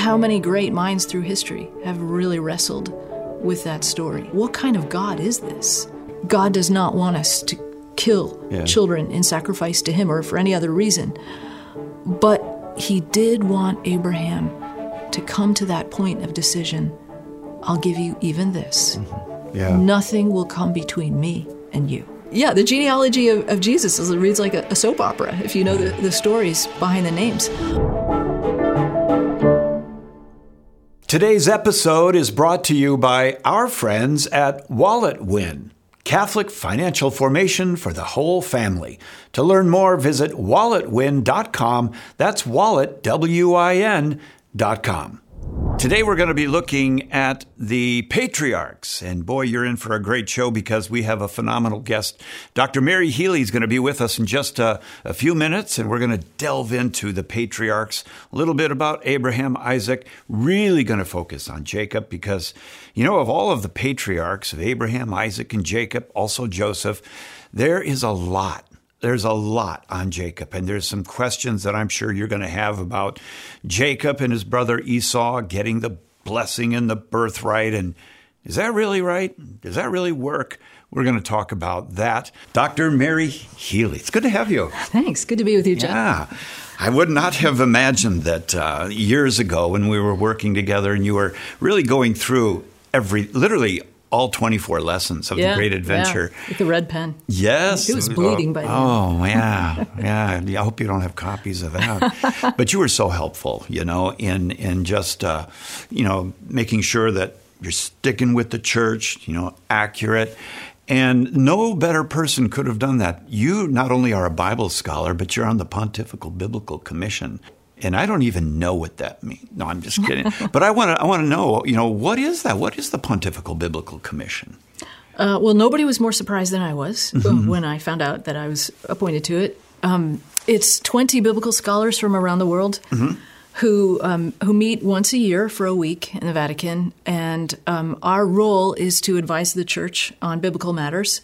how many great minds through history have really wrestled with that story. What kind of God is this? God does not want us to kill Yeah. children in sacrifice to Him or for any other reason. But He did want Abraham to come to that point of decision I'll give you even this. Mm-hmm. Yeah. Nothing will come between me and you. Yeah, the genealogy of, of Jesus is, it reads like a, a soap opera if you know the, the stories behind the names. Today's episode is brought to you by our friends at WalletWin, Catholic financial formation for the whole family. To learn more, visit walletwin.com. That's wallet, W I N.com. Today we're going to be looking at the patriarchs. And boy, you're in for a great show because we have a phenomenal guest. Dr. Mary Healy is going to be with us in just a, a few minutes, and we're going to delve into the patriarchs, a little bit about Abraham, Isaac, really going to focus on Jacob because, you know, of all of the patriarchs of Abraham, Isaac, and Jacob, also Joseph, there is a lot there's a lot on Jacob, and there's some questions that I'm sure you're going to have about Jacob and his brother Esau getting the blessing and the birthright. And is that really right? Does that really work? We're going to talk about that. Dr. Mary Healy, it's good to have you. Thanks. Good to be with you, Jeff. Yeah. I would not have imagined that uh, years ago when we were working together and you were really going through every, literally all 24 lessons of the Great Adventure. Yeah, with the red pen. Yes. It was bleeding by then. Oh, yeah. Yeah. I hope you don't have copies of that. but you were so helpful, you know, in, in just, uh, you know, making sure that you're sticking with the church, you know, accurate. And no better person could have done that. You not only are a Bible scholar, but you're on the Pontifical Biblical Commission. And I don't even know what that means. No, I'm just kidding. but I want to I want to know, you know, what is that? What is the Pontifical Biblical Commission? Uh, well, nobody was more surprised than I was Mm-hmm. when I found out that I was appointed to it. Um, it's 20 biblical scholars from around the world Mm-hmm. who um, who meet once a year for a week in the Vatican, and um, our role is to advise the Church on biblical matters.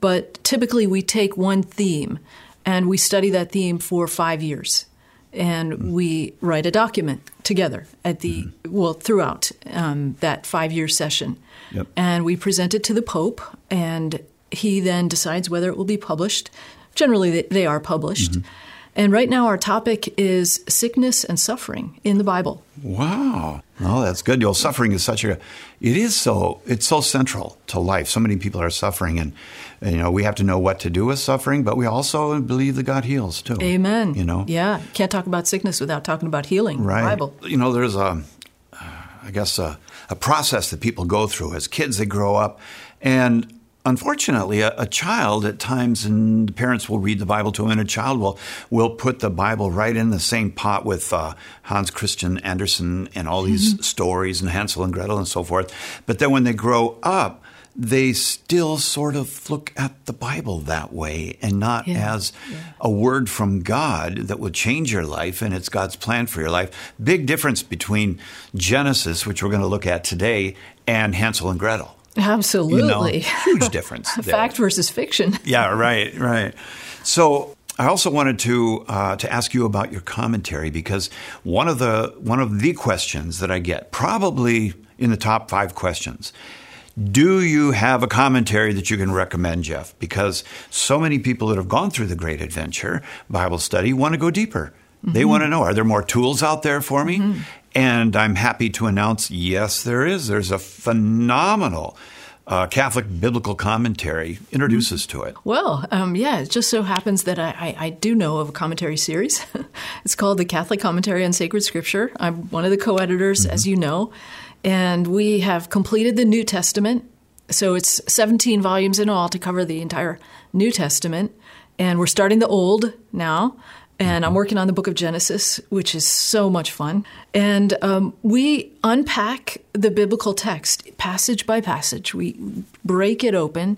But typically, we take one theme and we study that theme for five years, and mm-hmm. we write a document together at the mm-hmm. well throughout um, that five year session Yep. and we present it to the Pope, and he then decides whether it will be published. Generally, they- they are published. Mm-hmm. And right now, our topic is sickness and suffering in the Bible. Wow. Oh, that's good. You know, suffering is such a, it is so, it's so central to life. So many people are suffering and, you know, we have to know what to do with suffering, but we also believe that God heals too. Amen. You know? Yeah. Can't talk about sickness without talking about healing. Right. Bible. You know, there's a, I guess, a, a process that people go through as kids. They grow up, and unfortunately, a, a child at times, and the parents will read the Bible to them, and a child will will put the Bible right in the same pot with uh, Hans Christian Andersen and all these stories and Hansel and Gretel and so forth. But then when they grow up. They still sort of look at the Bible that way and not Yeah. as a word from God that will change your life and it's God's plan for your life. Big difference between Genesis, which we're going to look at today, and Hansel and Gretel. Absolutely. You know, huge difference. Fact versus fiction. Yeah, right, right. So I also wanted to uh, to ask you about your commentary because one of the one of the questions that I get, probably in the top five questions, do you have a commentary that you can recommend, Jeff? Because so many people that have gone through the Great Adventure Bible study want to go deeper. They want to know are there more tools out there for me? And I'm happy to announce yes, there is. There's a phenomenal uh, Catholic biblical commentary. introduces to it. Well, um, yeah, it just so happens that I, I, I do know of a commentary series. it's called the Catholic Commentary on Sacred Scripture. I'm one of the co editors, as you know, and we have completed the New Testament. So it's 17 volumes in all to cover the entire New Testament. And we're starting the Old now. And I'm working on the book of Genesis, which is so much fun. And um, we unpack the biblical text passage by passage. We break it open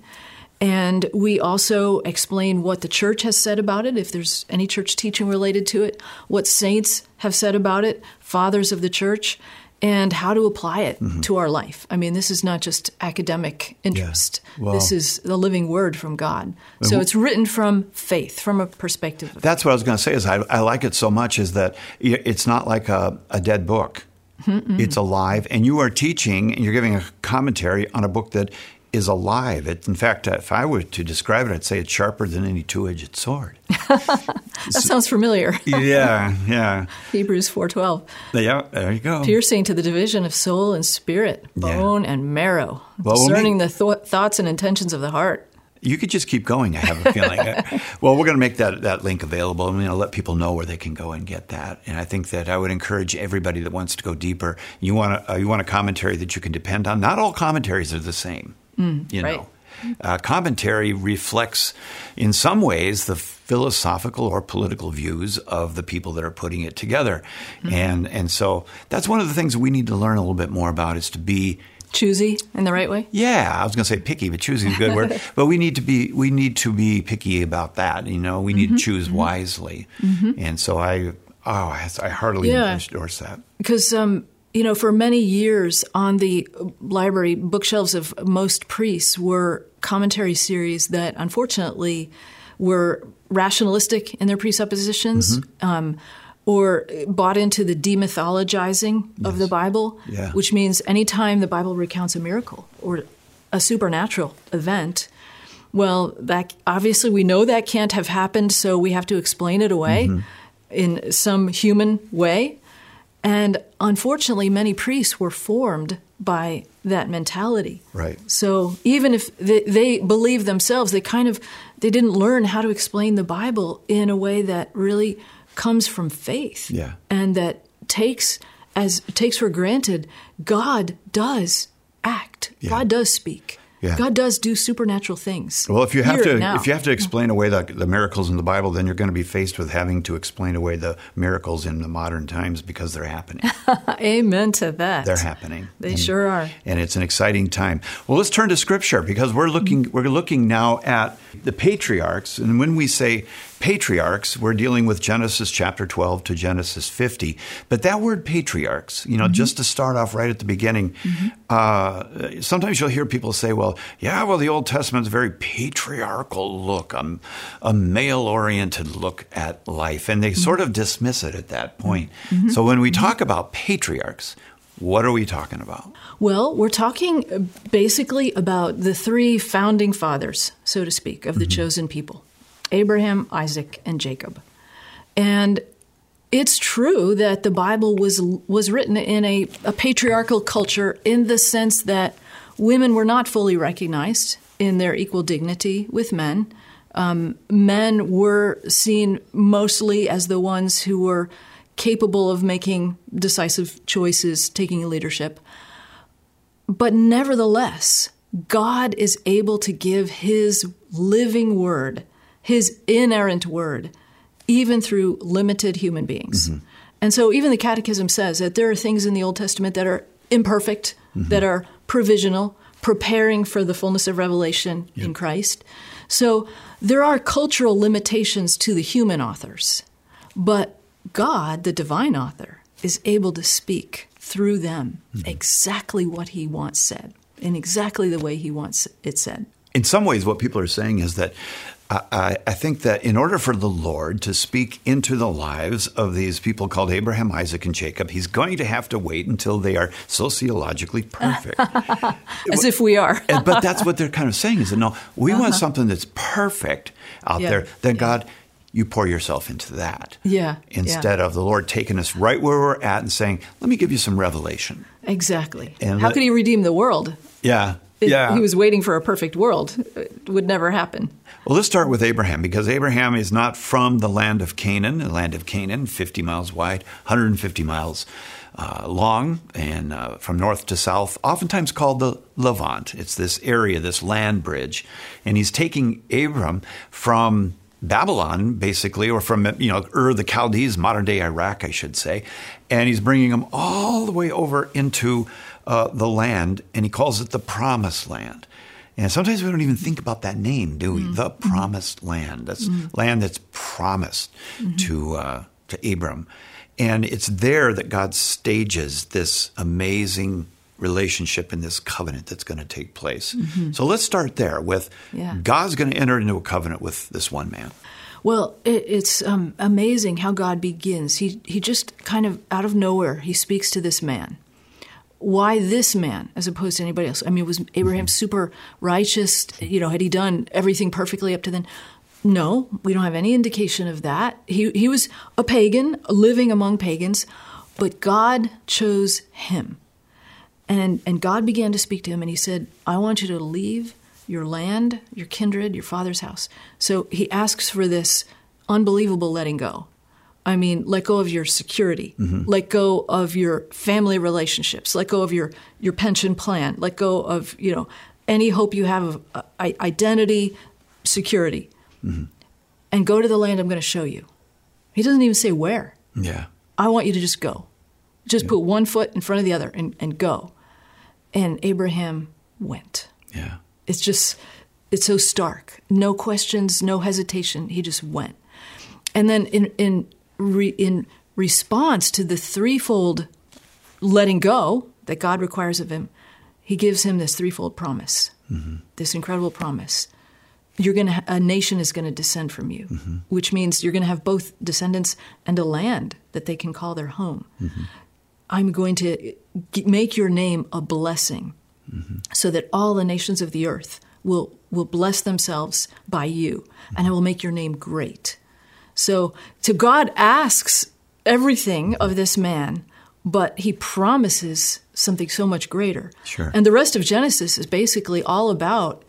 and we also explain what the church has said about it, if there's any church teaching related to it, what saints have said about it, fathers of the church, and how to apply it mm-hmm. to our life. I mean, this is not just academic interest. Wow. This is the living word from God. So it's written from faith, from a perspective of That's what I was going to say. Is I, I like it so much is that it's not like a, a dead book. Mm-mm. It's alive, and you are teaching and you're giving a commentary on a book that is alive. It, in fact, if I were to describe it, I'd say it's sharper than any two-edged sword. that sounds familiar. yeah, yeah. Hebrews 4:12. Yeah, there you go. Piercing to the division of soul and spirit, bone yeah. and marrow, well, discerning we'll make, the th- thoughts and intentions of the heart. You could just keep going. I have a feeling. well, we're going to make that, that link available, and we're going to let people know where they can go and get that. And I think that I would encourage everybody that wants to go deeper. You want a, you want a commentary that you can depend on. Not all commentaries are the same. Mm, you right. know, uh, commentary reflects, in some ways, the philosophical or political views of the people that are putting it together, mm-hmm. and and so that's one of the things we need to learn a little bit more about is to be choosy in the right way. Yeah, I was going to say picky, but choosy is a good word. But we need to be we need to be picky about that. You know, we need mm-hmm. to choose mm-hmm. wisely, mm-hmm. and so I oh I, I heartily yeah. endorse that because. Um, you know, for many years on the library bookshelves of most priests were commentary series that unfortunately were rationalistic in their presuppositions mm-hmm. um, or bought into the demythologizing yes. of the Bible, yeah. which means anytime the Bible recounts a miracle or a supernatural event, well, that obviously we know that can't have happened, so we have to explain it away mm-hmm. in some human way. And unfortunately, many priests were formed by that mentality. Right. So even if they, they believe themselves, they kind of they didn't learn how to explain the Bible in a way that really comes from faith. Yeah. And that takes as takes for granted God does act. Yeah. God does speak. Yeah. God does do supernatural things. Well, if you have to, if you have to explain away the, the, miracles in the Bible, then you're going to be faced with having to explain away the miracles in the modern times because they're happening. Amen to that. They're happening. They and, sure are. And it's an exciting time. Well, let's turn to Scripture because we're looking we're looking now at the patriarchs, and when we say patriarchs, we're dealing with Genesis chapter 12 to Genesis 50. But that word patriarchs, you know, mm-hmm. just to start off right at the beginning, mm-hmm. uh, sometimes you'll hear people say, well, yeah, well, the Old Testament's a very patriarchal look, a, a male oriented look at life. And they mm-hmm. sort of dismiss it at that point. Mm-hmm. So when we mm-hmm. talk about patriarchs, what are we talking about? Well, we're talking basically about the three founding fathers, so to speak, of the mm-hmm. chosen people. Abraham, Isaac, and Jacob. And it's true that the Bible was was written in a, a patriarchal culture in the sense that women were not fully recognized in their equal dignity with men. Um, men were seen mostly as the ones who were capable of making decisive choices, taking leadership. But nevertheless, God is able to give His living word his inerrant word, even through limited human beings. Mm-hmm. And so, even the Catechism says that there are things in the Old Testament that are imperfect, mm-hmm. that are provisional, preparing for the fullness of revelation yep. in Christ. So, there are cultural limitations to the human authors, but God, the divine author, is able to speak through them mm-hmm. exactly what he wants said in exactly the way he wants it said. In some ways, what people are saying is that I, I, think that in order for the Lord to speak into the lives of these people called Abraham, Isaac, and Jacob, he's going to have to wait until they are sociologically perfect. As if we are. but that's what they're kind of saying is that no, we uh-huh. want something that's perfect out yeah. there. Then yeah. God, you pour yourself into that. Yeah. Instead yeah. of the Lord taking us right where we're at and saying, let me give you some revelation. Exactly. And How let, could he redeem the world? Yeah. It, yeah. He was waiting for a perfect world. It would never happen. Well, let's start with Abraham because Abraham is not from the land of Canaan, the land of Canaan, 50 miles wide, 150 miles uh, long, and uh, from north to south, oftentimes called the Levant. It's this area, this land bridge. And he's taking Abram from Babylon, basically, or from you know Ur the Chaldees, modern day Iraq, I should say, and he's bringing them all the way over into uh, the land, and he calls it the Promised Land. And sometimes we don't even think about that name, do we? Mm-hmm. The Promised Land. That's mm-hmm. land that's promised mm-hmm. to uh, to Abram, and it's there that God stages this amazing relationship in this covenant that's going to take place. Mm-hmm. So let's start there with yeah. God's going to enter into a covenant with this one man. Well, it, it's um, amazing how God begins. He he just kind of out of nowhere he speaks to this man. Why this man as opposed to anybody else? I mean, was Abraham super righteous? You know, had he done everything perfectly up to then? No, we don't have any indication of that. He he was a pagan, living among pagans, but God chose him. And and God began to speak to him and he said, "I want you to leave your land, your kindred, your father's house. So he asks for this unbelievable letting go. I mean, let go of your security, mm-hmm. let go of your family relationships, let go of your, your pension plan, let go of you know any hope you have of uh, identity, security, mm-hmm. and go to the land I'm going to show you. He doesn't even say where. Yeah, I want you to just go, just yeah. put one foot in front of the other and, and go. And Abraham went. Yeah. It's just, it's so stark. No questions, no hesitation. He just went. And then in, in, re, in response to the threefold letting go that God requires of him, he gives him this threefold promise, mm-hmm. this incredible promise. You're going to, a nation is going to descend from you, mm-hmm. which means you're going to have both descendants and a land that they can call their home. Mm-hmm. I'm going to make your name a blessing mm-hmm. so that all the nations of the earth will, will bless themselves by you, mm-hmm. and I will make your name great. So, to God asks everything of this man, but he promises something so much greater. Sure. And the rest of Genesis is basically all about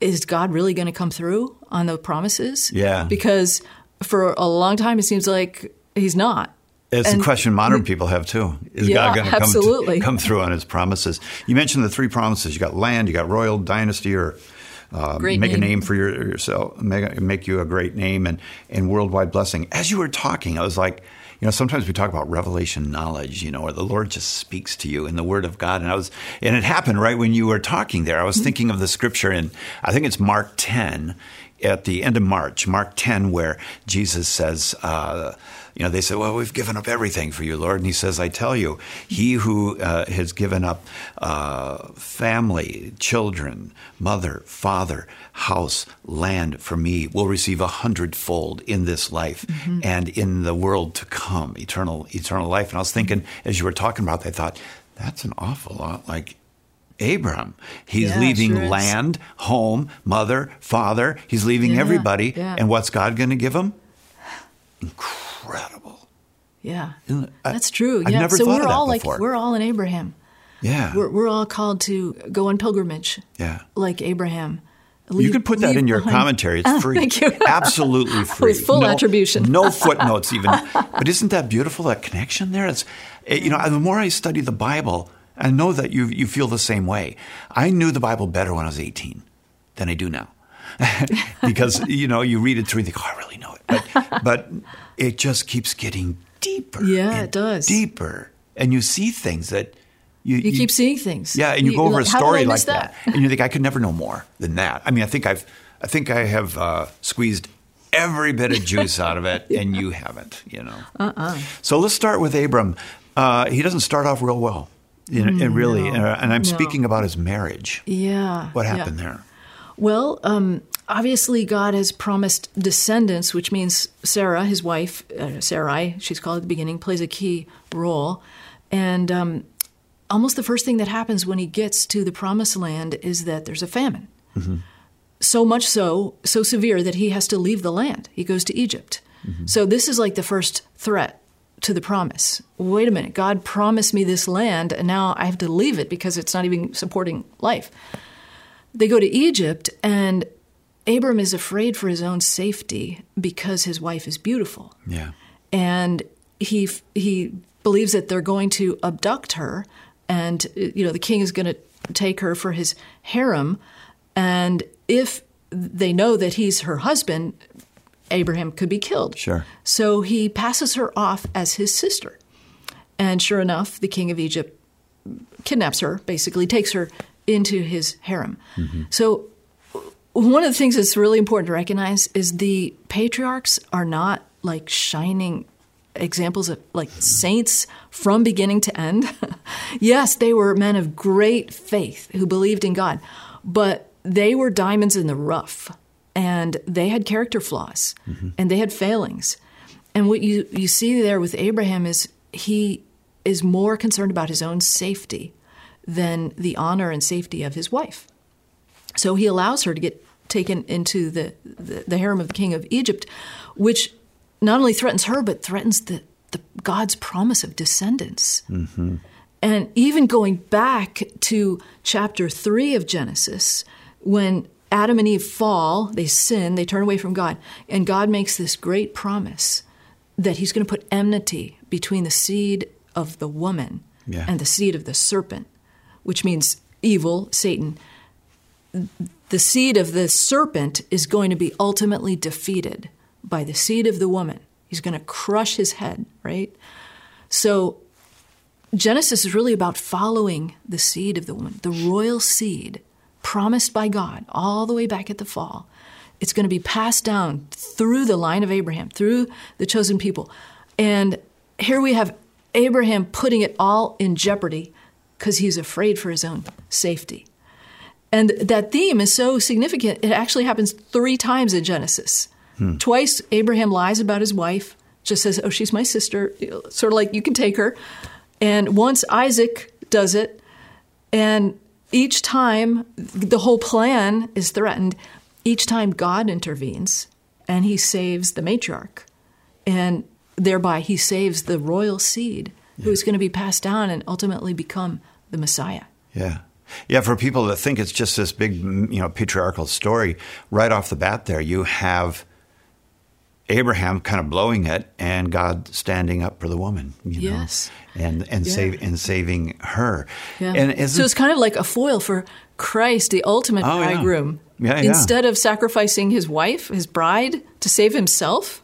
is God really going to come through on the promises? Yeah. Because for a long time it seems like he's not. It's and, a question modern people have too. Is yeah, God going to come, come through on his promises? You mentioned the three promises. You got land, you got royal dynasty, or uh, make name. a name for your, yourself, make, make you a great name, and, and worldwide blessing. As you were talking, I was like, you know, sometimes we talk about revelation knowledge, you know, where the Lord just speaks to you in the Word of God. And I was, and it happened right when you were talking there. I was mm-hmm. thinking of the scripture in, I think it's Mark 10, at the end of March, Mark 10, where Jesus says, uh, you know, they say, well, we've given up everything for you, Lord. And he says, I tell you, he who uh, has given up uh, family, children, mother, father, house, land for me will receive a hundredfold in this life mm-hmm. and in the world to come, eternal, eternal life. And I was thinking, as you were talking about that, I thought, that's an awful lot like Abram. He's yeah, leaving sure land, home, mother, father. He's leaving yeah, everybody. Yeah. And what's God going to give him? Incredible. Yeah, I, that's true. I've yeah, never so we're all before. like we're all in Abraham. Yeah, we're, we're all called to go on pilgrimage. Yeah, like Abraham. Leave, you can put that in your behind. commentary. It's free. Thank you. Absolutely free. With full no, attribution. no footnotes even. But isn't that beautiful? That connection there. It's eh, you know the more I study the Bible, I know that you you feel the same way. I knew the Bible better when I was 18 than I do now. because you know you read it through and think, oh, I really know it, but but it just keeps getting deeper. Yeah, it does. Deeper, and you see things that you, you, you keep seeing things. Yeah, and you, you go over like, a story like that? that? and you think I could never know more than that. I mean, I think I've I think I have uh, squeezed every bit of juice out of it, and you haven't. You know. Uh-uh. So let's start with Abram. Uh, he doesn't start off real well. You know, and really, no, and I'm no. speaking about his marriage. Yeah. What happened yeah. there? Well, um, obviously, God has promised descendants, which means Sarah, his wife, uh, Sarai, she's called at the beginning, plays a key role. And um, almost the first thing that happens when he gets to the promised land is that there's a famine. Mm-hmm. So much so, so severe that he has to leave the land. He goes to Egypt. Mm-hmm. So this is like the first threat to the promise. Wait a minute, God promised me this land, and now I have to leave it because it's not even supporting life. They go to Egypt, and Abram is afraid for his own safety because his wife is beautiful. Yeah. And he he believes that they're going to abduct her and you know the king is going to take her for his harem and if they know that he's her husband Abraham could be killed. Sure. So he passes her off as his sister. And sure enough, the king of Egypt kidnaps her, basically takes her into his harem. Mm-hmm. So one of the things that's really important to recognize is the patriarchs are not like shining examples of like saints from beginning to end. yes, they were men of great faith who believed in God, but they were diamonds in the rough. and they had character flaws and they had failings. And what you, you see there with Abraham is he is more concerned about his own safety than the honor and safety of his wife. So he allows her to get taken into the, the, the harem of the king of Egypt, which not only threatens her, but threatens the, the God's promise of descendants. Mm-hmm. And even going back to chapter three of Genesis, when Adam and Eve fall, they sin, they turn away from God, and God makes this great promise that He's going to put enmity between the seed of the woman Yeah. and the seed of the serpent, which means evil, Satan. The seed of the serpent is going to be ultimately defeated by the seed of the woman. He's going to crush his head, right? So Genesis is really about following the seed of the woman, the royal seed promised by God all the way back at the fall. It's going to be passed down through the line of Abraham, through the chosen people. And here we have Abraham putting it all in jeopardy because he's afraid for his own safety. And that theme is so significant, it actually happens three times in Genesis. Hmm. Twice, Abraham lies about his wife, just says, Oh, she's my sister, sort of like you can take her. And once Isaac does it, and each time the whole plan is threatened, each time God intervenes and he saves the matriarch. And thereby he saves the royal seed who is going to be passed down and ultimately become the Messiah. Yeah. Yeah, for people that think it's just this big, you know, patriarchal story, right off the bat there, you have Abraham kind of blowing it and God standing up for the woman, you know, Yes. and and Yeah. save and saving her. Yeah. And so it's kind of like a foil for Christ, the ultimate Oh, bridegroom. Yeah, yeah. Instead of sacrificing his wife, his bride, to save himself,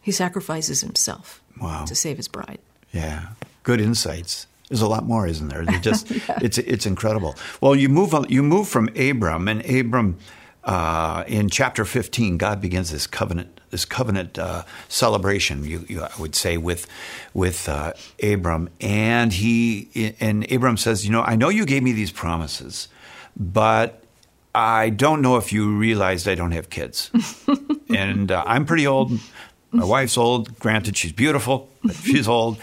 he sacrifices himself Wow. to save his bride. Yeah, good insights. There's a lot more, isn't there? Just it's it's incredible. Well, you move you move from Abram, and Abram uh, in chapter 15, God begins this covenant this covenant uh, celebration. You, you I would say with with uh, Abram, and he and Abram says, you know, I know you gave me these promises, but I don't know if you realized I don't have kids, and uh, I'm pretty old. My wife's old. Granted, she's beautiful, but she's old.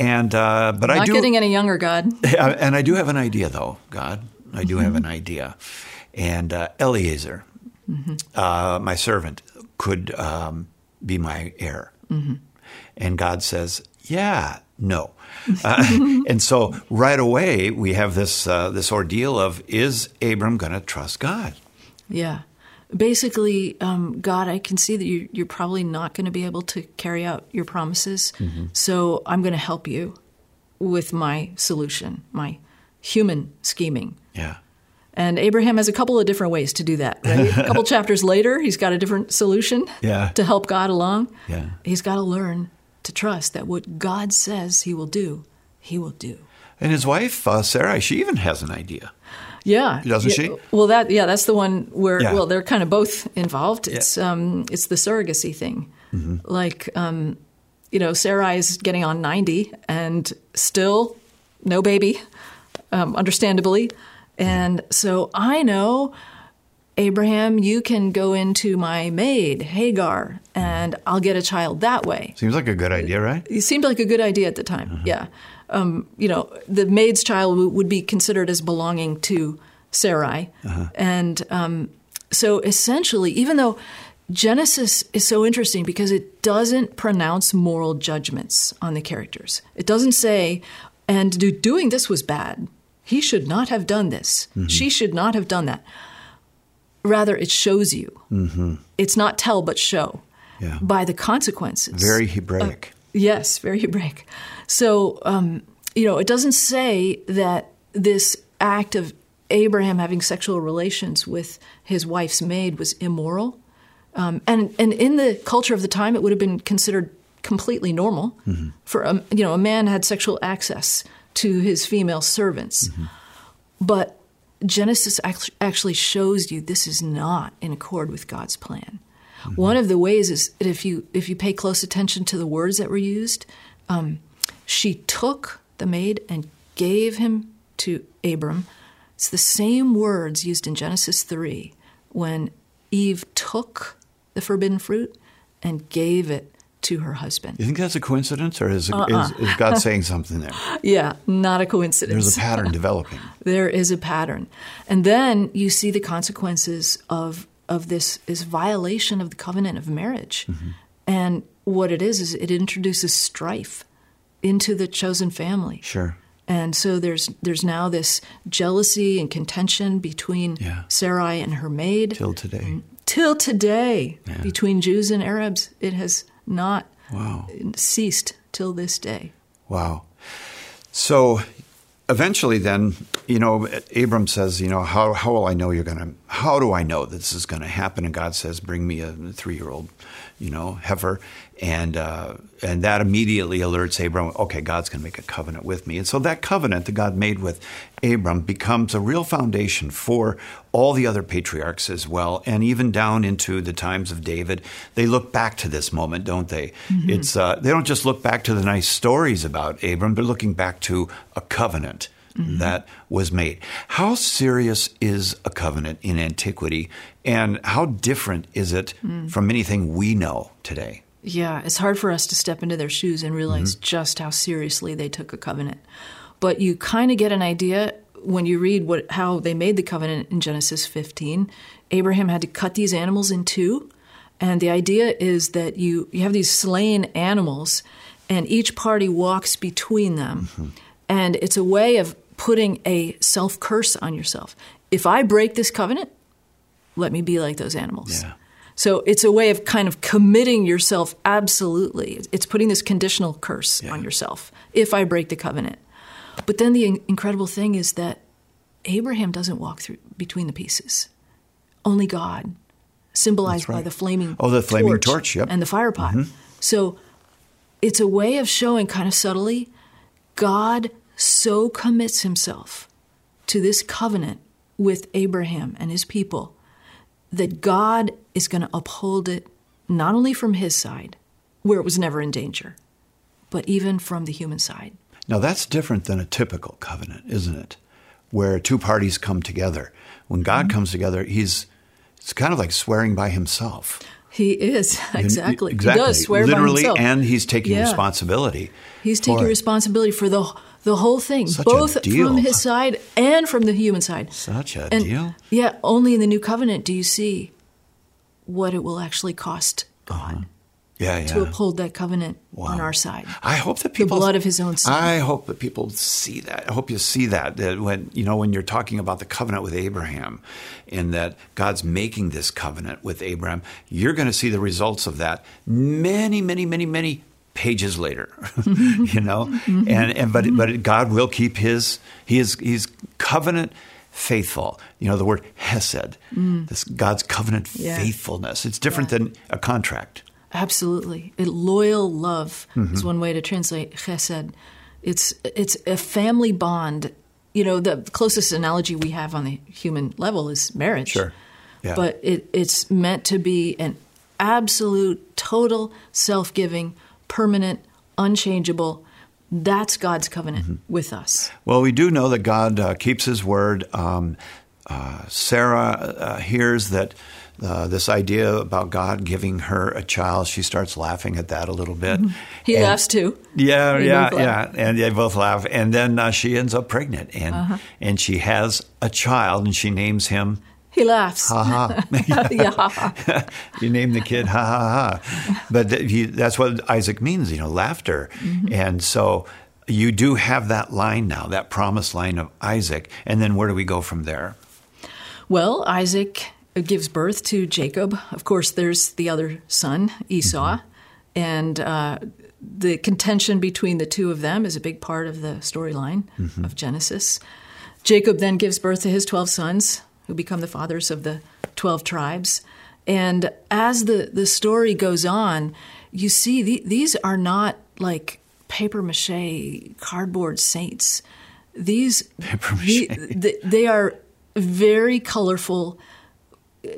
And uh, but I Not do, getting any younger, God. and I do have an idea, though. God, I do have an idea. And uh, Eliezer, uh, my servant, could um, be my heir. And God says, "Yeah, no." Uh, and so right away we have this uh, this ordeal of is Abram going to trust God? Yeah. Basically, um, God, I can see that you, you're probably not going to be able to carry out your promises. So I'm going to help you with my solution, my human scheming. Yeah. And Abraham has a couple of different ways to do that. Right? a couple chapters later, he's got a different solution Yeah. to help God along. Yeah. He's got to learn to trust that what God says he will do, he will do. And his wife uh, Sarah, she even has an idea. Yeah, Doesn't yeah, she? Well, that yeah, that's the one where Yeah. well, they're kind of both involved. It's um, it's the surrogacy thing. Mm-hmm. Like, um, you know, Sarai is getting on ninety and still no baby, um, understandably. And so I know, Abraham, you can go into my maid Hagar, and I'll get a child that way. Seems like a good idea, right? It seemed like a good idea at the time. Uh-huh. Yeah. Um, you know, the maid's child w- would be considered as belonging to Sarai. Uh-huh. And um, so essentially, even though Genesis is so interesting because it doesn't pronounce moral judgments on the characters, it doesn't say, and do, doing this was bad. He should not have done this. Mm-hmm. She should not have done that. Rather, it shows you. It's not tell, but show Mm-hmm. Yeah. by the consequences. Very Hebraic. Yes, very Hebraic. So, um, you know, it doesn't say that this act of Abraham having sexual relations with his wife's maid was immoral. Um, and, and in the culture of the time, it would have been considered completely normal for, a, you know, a man had sexual access to his female servants. But Genesis actually shows you this is not in accord with God's plan. One of the ways is if you if you pay close attention to the words that were used, um, she took the maid and gave him to Abram. It's the same words used in Genesis three when Eve took took the forbidden fruit and gave it to her husband. You think that's a coincidence, or is, uh-uh. is, is God saying something there? Yeah, not a coincidence. There's a pattern developing. there is a pattern, and then you see the consequences of of this this violation of the covenant of marriage, mm-hmm. and what it is is it introduces strife into the chosen family. Sure. And so there's there's now this jealousy and contention between yeah. Sarai and her maid till today. Mm, till today, yeah. between Jews and Arabs, it has not wow. ceased till this day. Wow. So eventually then, you know, Abram says, you know, how, how will I know you're going to, how do I know this is going to happen? And God says, bring me a three year old, you know, heifer and uh, and that immediately alerts Abram. Okay, God's going to make a covenant with me, and so that covenant that God made with Abram becomes a real foundation for all the other patriarchs as well, and even down into the times of David. They look back to this moment, don't they? Mm-hmm. It's uh, they don't just look back to the nice stories about Abram; they're looking back to a covenant. Mm-hmm. That was made. How serious is a covenant in antiquity, and how different is it mm. from anything we know today? Yeah, it's hard for us to step into their shoes and realize mm-hmm. just how seriously they took a covenant. But you kind of get an idea when you read what how they made the covenant in Genesis 15. Abraham had to cut these animals in two, and the idea is that you you have these slain animals and each party walks between them. Mm-hmm. And it's a way of putting a self curse on yourself. If I break this covenant, let me be like those animals. Yeah. So it's a way of kind of committing yourself absolutely. It's putting this conditional curse yeah. on yourself if I break the covenant. But then the incredible thing is that Abraham doesn't walk through between the pieces. Only God, symbolized right. by the flaming oh the flaming torch, torch yep. and the fire pot. Mm-hmm. So it's a way of showing kind of subtly God so commits himself to this covenant with Abraham and his people that God is going to uphold it not only from his side, where it was never in danger, but even from the human side. Now, that's different than a typical covenant, isn't it? Where two parties come together. When God mm-hmm. comes together, he's it's kind of like swearing by himself. He is exactly. exactly. He does swear literally, by himself. and he's taking yeah. responsibility. He's taking responsibility for the the whole thing, Such both from his side and from the human side. Such a and deal. Yeah, only in the new covenant do you see what it will actually cost God. Uh-huh. Yeah, yeah. To uphold that covenant wow. on our side. I hope that people the blood of His own Son. I hope that people see that. I hope you see that that when you know when you're talking about the covenant with Abraham, and that God's making this covenant with Abraham, you're going to see the results of that many, many, many, many pages later, you know, mm-hmm. and and but but God will keep His He is He's covenant faithful. You know the word Hesed, mm. this God's covenant yeah. faithfulness. It's different yeah. than a contract. Absolutely, loyal love mm-hmm. is one way to translate Chesed. It's it's a family bond. You know, the closest analogy we have on the human level is marriage. Sure. Yeah. But it, it's meant to be an absolute, total, self-giving permanent, unchangeable. That's God's covenant mm-hmm. with us. Well, we do know that God uh, keeps His word. Um, uh, Sarah uh, hears that uh, this idea about God giving her a child. She starts laughing at that a little bit. Mm-hmm. He and, laughs too. Yeah, they yeah, yeah, and they both laugh. And then uh, she ends up pregnant, and uh-huh. and she has a child, and she names him he laughs. Ha ha. yeah. you name the kid ha ha ha. But he, that's what Isaac means, you know, laughter. Mm-hmm. And so you do have that line now, that promised line of Isaac. And then where do we go from there? Well, Isaac gives birth to Jacob. Of course, there's the other son, Esau. Mm-hmm. And uh, the contention between the two of them is a big part of the storyline mm-hmm. of Genesis. Jacob then gives birth to his 12 sons who become the fathers of the 12 tribes. And as the, the story goes on, you see the, these are not like paper mache cardboard saints. These the, they are very colorful uh,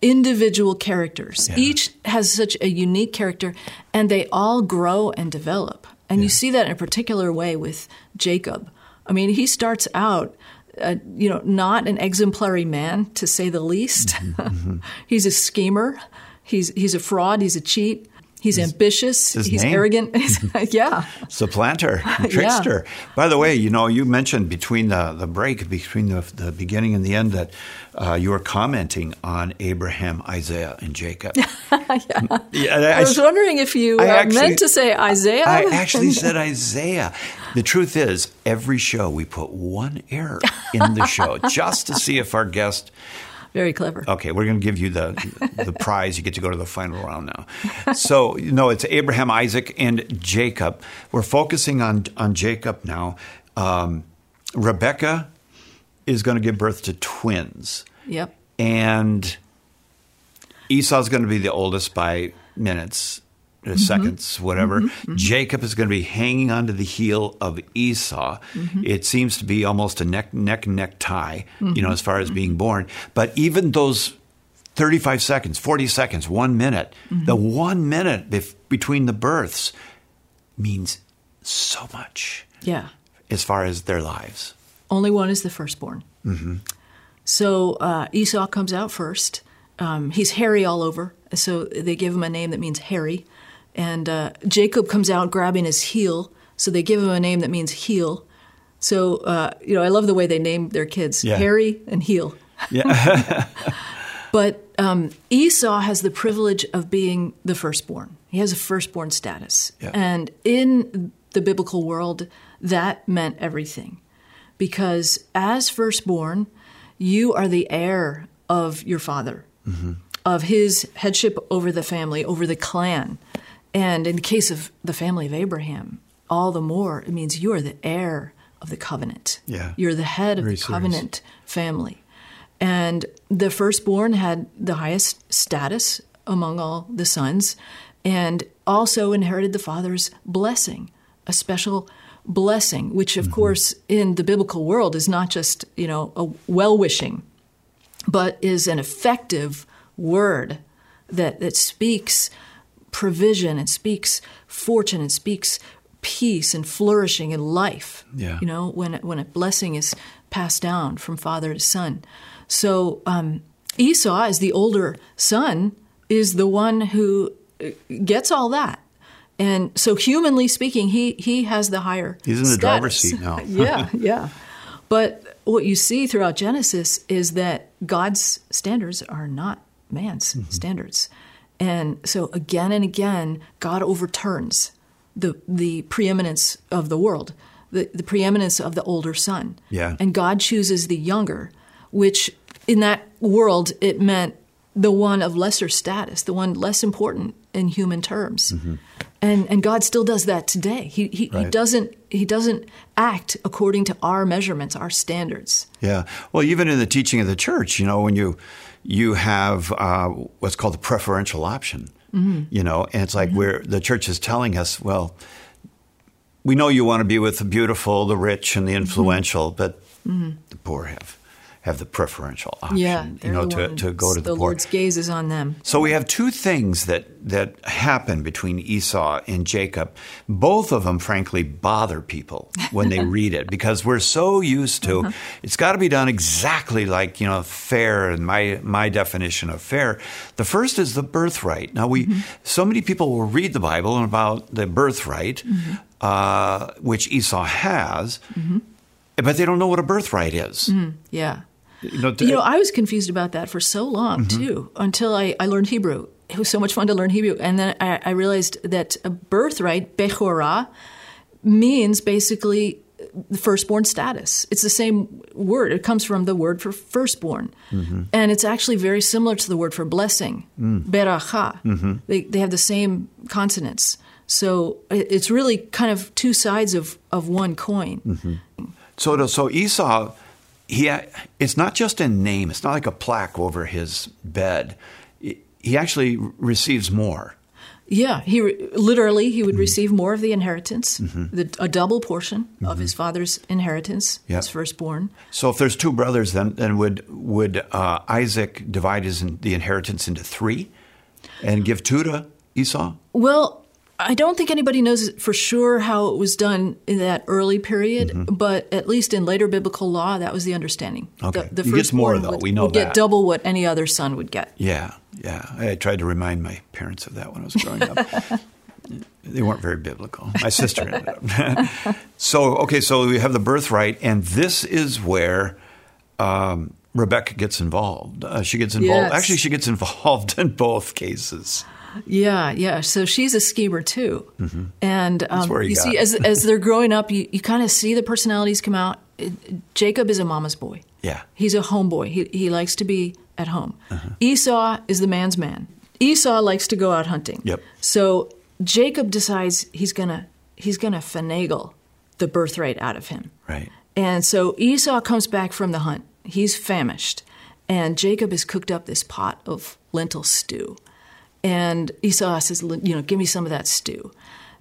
individual characters. Yeah. Each has such a unique character, and they all grow and develop. And yeah. you see that in a particular way with Jacob. I mean, he starts out you know, not an exemplary man to say the least. Mm-hmm, he's a schemer. He's he's a fraud. He's a cheat. He's ambitious. He's name? arrogant. yeah. Supplanter, trickster. By the way, you know, you mentioned between the, the break, between the, the beginning and the end, that uh, you were commenting on Abraham, Isaiah, and Jacob. yeah. and I was wondering if you I uh, actually- meant to say Isaiah. I actually said Isaiah. The truth is, every show we put one error in the show just to see if our guest. Very clever. Okay, we're going to give you the the prize. You get to go to the final round now. So you know it's Abraham, Isaac, and Jacob. We're focusing on on Jacob now. Um, Rebecca is going to give birth to twins, Yep. and Esau's going to be the oldest by minutes, uh, seconds, whatever. Jacob is going to be hanging onto the heel of Esau. It seems to be almost a neck neck neck tie, you know, as far as being born. But even those 35 seconds, 40 seconds, one minute, the one minute bef- between the births means so much Yeah. as far as their lives. Only one is the firstborn. Mm-hmm. So uh, Esau comes out first. Um, he's hairy all over, so they give him a name that means hairy. And uh, Jacob comes out grabbing his heel, so they give him a name that means heel. So uh, you know, I love the way they name their kids Yeah. hairy and heel. Yeah. But um, Esau has the privilege of being the firstborn. He has a firstborn status. Yeah. And in the biblical world, that meant everything. Because as firstborn, you are the heir of your father, of his headship over the family, over the clan. And in the case of the family of Abraham, all the more, it means you are the heir of the covenant. Yeah. You're the head of Very the serious. covenant family. And the firstborn had the highest status among all the sons and also inherited the father's blessing, a special blessing, which of mm-hmm. course in the biblical world is not just, you know, a well wishing, but is an effective word that, that speaks provision, it speaks fortune, it speaks peace and flourishing in life. Yeah. You know, when when a blessing is passed down from father to son. So um, Esau, as the older son, is the one who uh, gets all that. And so, humanly speaking, he he has the higher. He's in the driver's seat now. yeah, yeah. But what you see throughout Genesis is that God's standards are not man's Mm-hmm. standards. And so again and again, God overturns the the preeminence of the world, the, the preeminence of the older son. Yeah. And God chooses the younger, which in that world it meant the one of lesser status, the one less important in human terms. And and God still does that today. He he, he Mm-hmm. Doesn't he doesn't act according to our measurements, our standards. Yeah. Well, even in the teaching of the church, you know, when you you have uh, what's called the preferential option, mm-hmm. you know, and it's like mm-hmm. where the church is telling us, well, we know you want to be with the beautiful, the rich, and the mm-hmm. influential, but the poor have have the preferential option, Yeah, you know, to, to go to the, the poor. Lord's gaze is on them. So we have two things that that happen between Esau and Jacob. Both of them, frankly, bother people when they read it because we're so used to uh-huh. it's got to be done exactly like you know fair and my my definition of fair. The first is the birthright. Now we mm-hmm. so many people will read the Bible and about the birthright, mm-hmm. uh, which Esau has, mm-hmm. but they don't know what a birthright is. Yeah. You know, You know, I was confused about that for so long Mm-hmm. too, until I, I learned Hebrew. It was so much fun to learn Hebrew, and then I, I realized that a birthright, bechorah, means basically the firstborn status. It's the same word. It comes from the word for firstborn, Mm-hmm. and it's actually very similar to the word for blessing, Mm. beracha. Mm-hmm. They they have the same consonants. So it's really kind of two sides of, of one coin. Mm-hmm. So, so Esau, he it's not just a name. It's not like a plaque over his bed. He actually receives more. Yeah, he literally he Mm-hmm. would receive more of the inheritance, the, a double portion of his father's inheritance, Mm-hmm. His firstborn. So, if there's two brothers, then then would would uh, Isaac divide his the inheritance into three, and give two to Esau? Well, I don't think anybody knows for sure how it was done in that early period, Mm-hmm. but at least in later biblical law, that was the understanding. Okay. The, the He gets more, though. Would, We know would that. get double what any other son would get. Yeah, yeah. I tried to remind my parents of that when I was growing up. they weren't very biblical. My sister ended up. so, okay, so we have the birthright, and this is where um, Rebecca gets involved. Uh, she gets involved. Yes. Actually, she gets involved in both cases. Yeah, yeah. So she's a schemer too, and um, you got see, as as they're growing up, you, you kind of see the personalities come out. Jacob is a mama's boy. Yeah. He's a homeboy. He he likes to be at home. Uh-huh. Esau is the man's man. Esau likes to go out hunting. Yep. So Jacob decides he's gonna he's gonna finagle the birthright out of him. Right. And so Esau comes back from the hunt. He's famished. And Jacob has cooked up this pot of lentil stew. And Esau says, you know, give me some of that stew.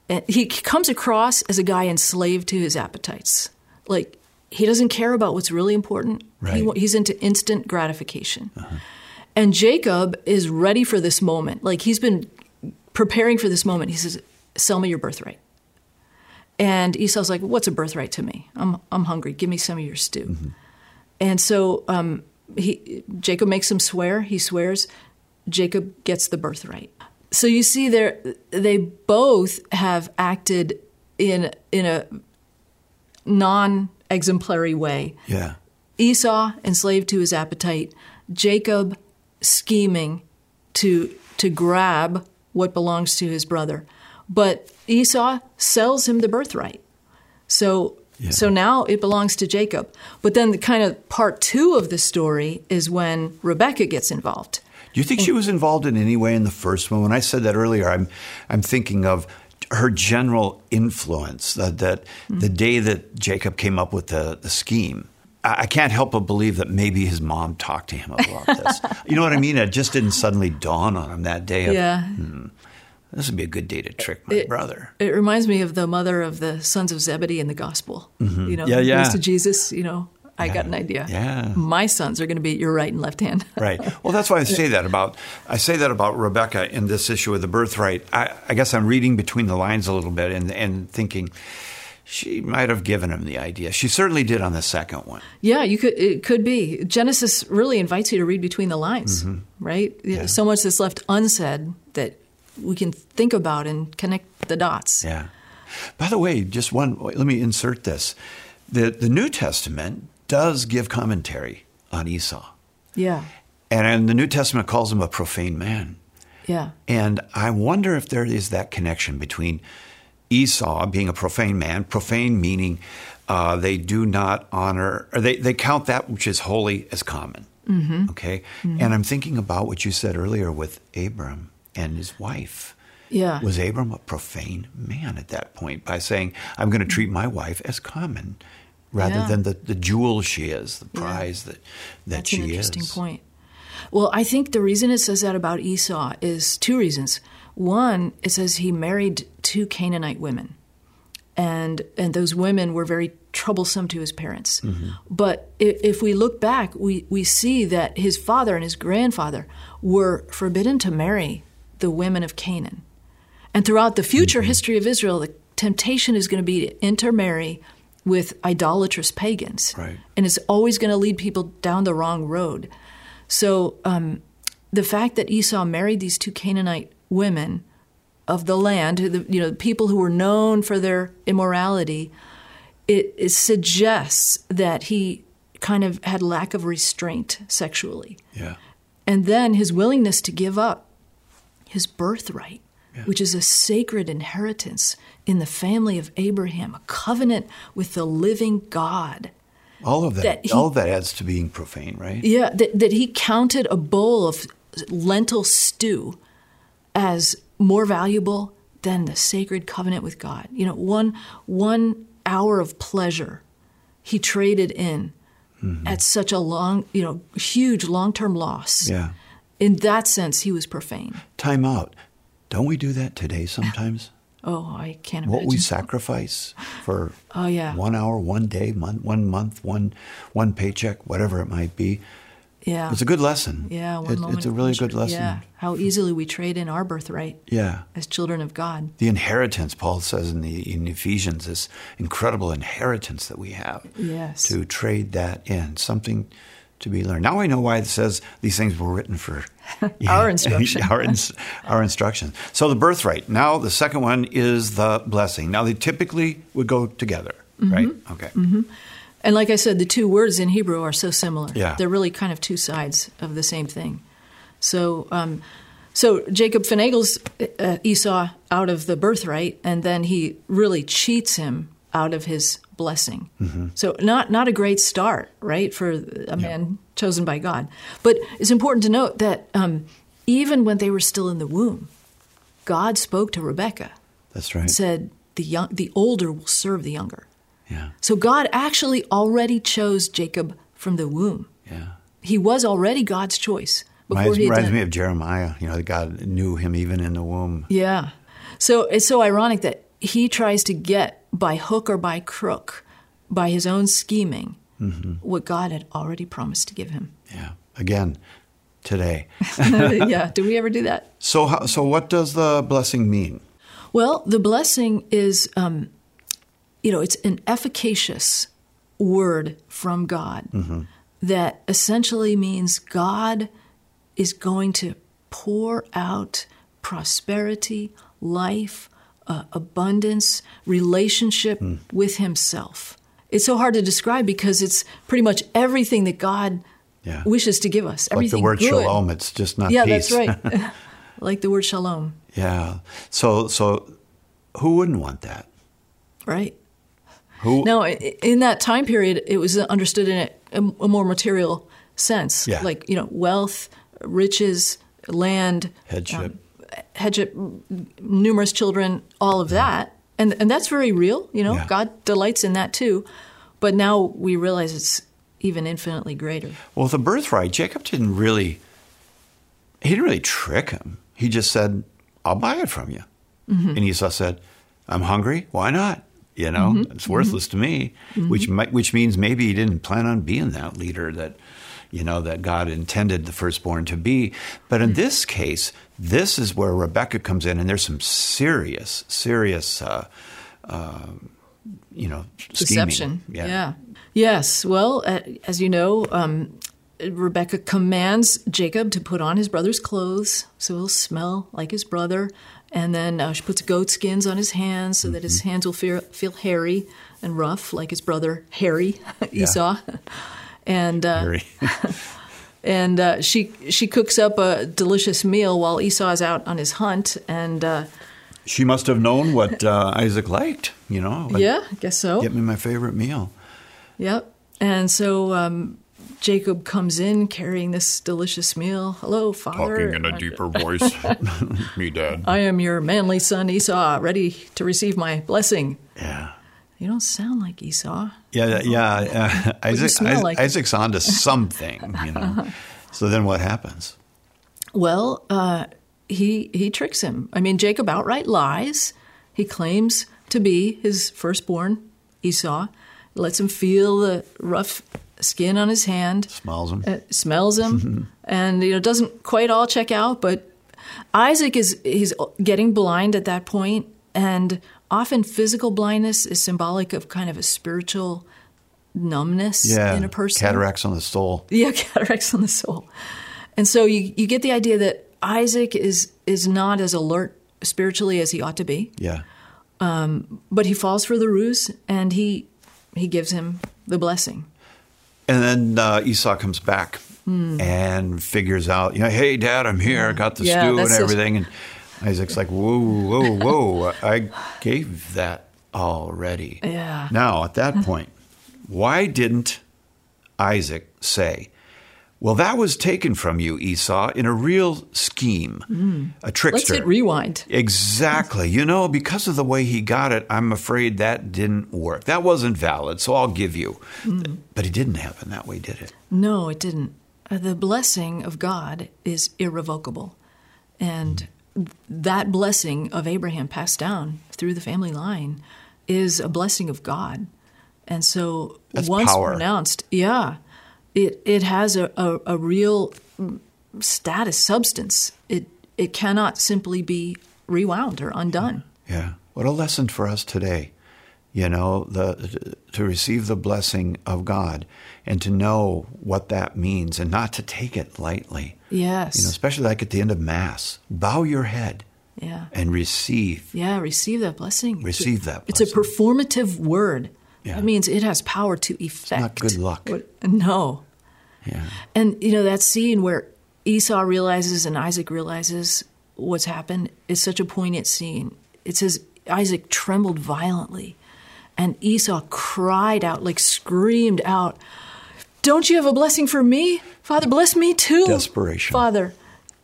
And he comes across as a guy enslaved to his appetites. Like, he doesn't care about what's really important. Right. wa- he's into instant gratification. And Jacob is ready for this moment. Like, he's been preparing for this moment. He says, Sell me your birthright. And Esau's like, "What's a birthright to me? I'm I'm hungry. Give me some of your stew." And so um, he Jacob makes him swear. He swears. Jacob gets the birthright. So you see, there they both have acted in in a non-exemplary way. Yeah. Esau enslaved to his appetite, Jacob scheming to to grab what belongs to his brother. But Esau sells him the birthright. So Yeah. so now it belongs to Jacob. But then the kind of part 2 of the story is when Rebecca gets involved. Do you think she was involved in any way in the first one? When I said that earlier, I'm I'm thinking of her general influence. That, that the day that Jacob came up with the, the scheme, I, I can't help but believe that maybe his mom talked to him about this. you know what I mean? It just didn't suddenly dawn on him that day. Of, Yeah. this would be a good day to trick my It- brother. It reminds me of the mother of the sons of Zebedee in the gospel. You know, Mm-hmm. Yeah, yeah. to Jesus, you know, I got an idea. Yeah. My sons are going to be at your right and left hand. right. Well, that's why I say that about I say that about Rebecca in this issue of the birthright. I, I guess I'm reading between the lines a little bit and and thinking she might have given him the idea. She certainly did on the second one. Yeah, you could. It could be. Genesis really invites you to read between the lines, mm-hmm. right? Yeah. So much that's left unsaid that we can think about and connect the dots. Yeah. By the way, just one. Let me insert this. The the New Testament does give commentary on Esau, Yeah, and, and the New Testament calls him a profane man. yeah, And I wonder if there is that connection between Esau being a profane man, profane meaning uh, they do not honor, or they, they count that which is holy as common. Okay? And I'm thinking about what you said earlier with Abram and his wife. yeah. Was Abram a profane man at that point by saying, I'm going to treat my wife as common rather Yeah. than the, the jewel she is, the prize that, that That's she an interesting is? point. Well, I think the reason it says that about Esau is two reasons. One, it says he married two Canaanite women, and and those women were very troublesome to his parents. Mm-hmm. But if, if we look back, we we see that his father and his grandfather were forbidden to marry the women of Canaan, and throughout the future mm-hmm. history of Israel, the temptation is going to be to intermarry with idolatrous pagans, Right. and it's always going to lead people down the wrong road. So um, the fact that Esau married these two Canaanite women of the land, the, you know, people who were known for their immorality, it, it suggests that he kind of had lack of restraint sexually. Yeah. And then his willingness to give up his birthright, which is a sacred inheritance in the family of Abraham, a covenant with the living God. All of that, That he- all of that adds to being profane, right? Yeah, that, that he counted a bowl of lentil stew as more valuable than the sacred covenant with God. You know, one one hour of pleasure he traded in mm-hmm. at such a long, you know, huge long-term loss. Yeah. In that sense, he was profane. Time out. Don't we do that today sometimes? Oh, I can't imagine. what we sacrifice for Oh, yeah. one hour, one day, month, one month, one one paycheck, whatever it might be. Yeah. It's a good lesson. Yeah, one It- moment it's a really good lesson. Yeah, how easily we trade in our birthright Yeah. as children of God. The inheritance, Paul says in the in Ephesians, this incredible inheritance that we have. Yes. To trade that in, something to be learned. Now I know why it says these things were written for Our instruction. our, ins- our instruction. So the birthright. Now the second one is the blessing. Now they typically would go together, Mm-hmm. right? Okay. And like I said, the two words in Hebrew are so similar. Yeah. They're really kind of two sides of the same thing. So, um, so Jacob finagles uh, Esau out of the birthright, and then he really cheats him out of his blessing. So, not not a great start, right, for a man chosen by God. But it's important to note that um, even when they were still in the womb, God spoke to Rebekah That's right. and said, "The young, the older will serve the younger." yeah. So God actually already chose Jacob from the womb. Yeah. He was already God's choice before Reminds, he reminds done. me of Jeremiah. You know, God knew him even in the womb. yeah. So it's so ironic that he tries to get by hook or by crook, by his own scheming, Mm-hmm. what God had already promised to give him. Yeah. Again, today. yeah. Do we ever do that? So, how, so what does the blessing mean? Well, the blessing is, um, you know, it's an efficacious word from God that essentially means God is going to pour out prosperity, life, uh, abundance, relationship with Himself. It's so hard to describe because it's pretty much everything that God Yeah. wishes to give us. Everything Like the word good. shalom, it's just not Yeah, peace. that's right. like the word shalom, yeah. So, so who wouldn't want that? right? Who? No, in that time period, it was understood in a, a more material sense, Yeah. like you know, wealth, riches, land, Headship. Headship, numerous children, all of that, and and that's very real. You know, Yeah. God delights in that too, but now we realize it's even infinitely greater. Well, the birthright, Jacob didn't really, he didn't really trick him. He just said, I'll buy it from you. Mm-hmm. And Esau said, I'm hungry. Why not? You know, Mm-hmm. it's worthless to me, which might, which means maybe he didn't plan on being that leader that, you know, that God intended the firstborn to be. But in Mm. this case, this is where Rebecca comes in, and there's some serious, serious, uh, uh, you know, scheming. Deception. Yeah. Yes. Well, uh, as you know, um, Rebecca commands Jacob to put on his brother's clothes so he'll smell like his brother. And then uh, she puts goat skins on his hands so that his hands will feel, feel hairy and rough like his brother Harry, Esau. And uh, and uh, she she cooks up a delicious meal while Esau is out on his hunt. And uh, She must have known what uh, Isaac liked, you know. like, yeah, I guess so. Get me my favorite meal. Yep. And so um, Jacob comes in carrying this delicious meal. Hello, father. talking in a deeper voice. Me, Dad. I am your manly son Esau, ready to receive my blessing. Yeah. You don't sound like Esau. Yeah, yeah. Uh, Isaac, smell Isaac- like? Isaac's onto something, you know. so then what happens? Well, uh, he he tricks him. I mean, Jacob outright lies. He claims to be his firstborn, Esau. Lets him feel the rough skin on his hand. Smells him. uh, smells him, and you know doesn't quite all check out. But Isaac is he's getting blind at that point, and often physical blindness is symbolic of kind of a spiritual numbness yeah. in a person. Cataracts on the soul. Yeah, cataracts on the soul. And so you you get the idea that Isaac is is not as alert spiritually as he ought to be, Yeah. Um, but he falls for the ruse, and he he gives him the blessing. And then uh, Esau comes back and figures out, you know, hey, Dad, I'm here. I got the. Yeah, stew and everything. And Isaac's like, whoa, whoa, whoa. I gave that already. Yeah. Now, at that point, why didn't Isaac say, well, that was taken from you, Esau, in a real scheme, a Hmm. Let's trickster. hit rewind. Exactly. You know, because of the way he got it, I'm afraid that didn't work. That wasn't valid, so I'll give you. But it didn't happen that way, did it? No, it didn't. Uh, The blessing of God is irrevocable. And that blessing of Abraham passed down through the family line is a blessing of God. And so That's once power. pronounced, yeah, it it has a, a, a real status, substance. It it cannot simply be rewound or undone. Yeah. What a lesson for us today. You know, the to receive the blessing of God and to know what that means and not to take it lightly. Yes. You know, especially like at the end of mass. Bow your head yeah. and receive. Yeah, receive that blessing. Receive that blessing. It's a performative word. Yeah. That means it has power to effect. not good luck. what- no. Yeah. And you know that scene where Esau realizes and Isaac realizes what's happened is such a poignant scene. It says Isaac trembled violently, and Esau cried out, like screamed out, "Don't you have a blessing for me, Father? Bless me too, Desperation. Father."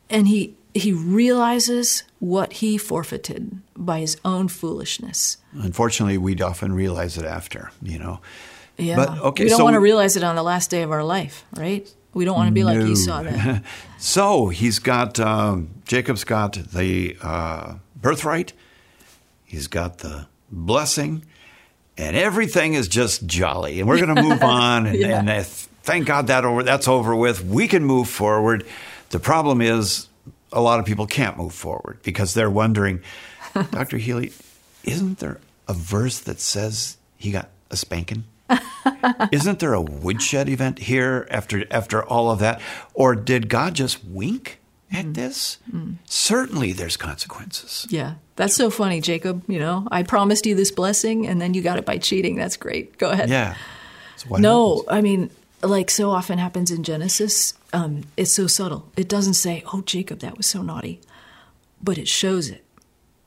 And he he realizes what he forfeited by his own foolishness. Unfortunately, we'd often realize it after, you know. Yeah, But, okay, we don't so want to realize it on the last day of our life, right? We don't want to be like No. Esau then. So he's got, um, Jacob's got the uh, birthright, he's got the blessing, and everything is just jolly. And we're going to move on, and, Yeah. and thank God that over, that's over with. We can move forward. The problem is, a lot of people can't move forward because they're wondering, Dr. Healy, isn't there a verse that says he got a spanking? Isn't there a woodshed event here after after all of that? Or did God just wink at this? Certainly there's consequences. Yeah, that's so funny, Jacob. You know, I promised you this blessing, and then you got it by cheating. That's great. Go ahead. Yeah. So No, happens? I mean, like so often happens in Genesis, um, it's so subtle. It doesn't say, "Oh, Jacob, that was so naughty," but it shows it.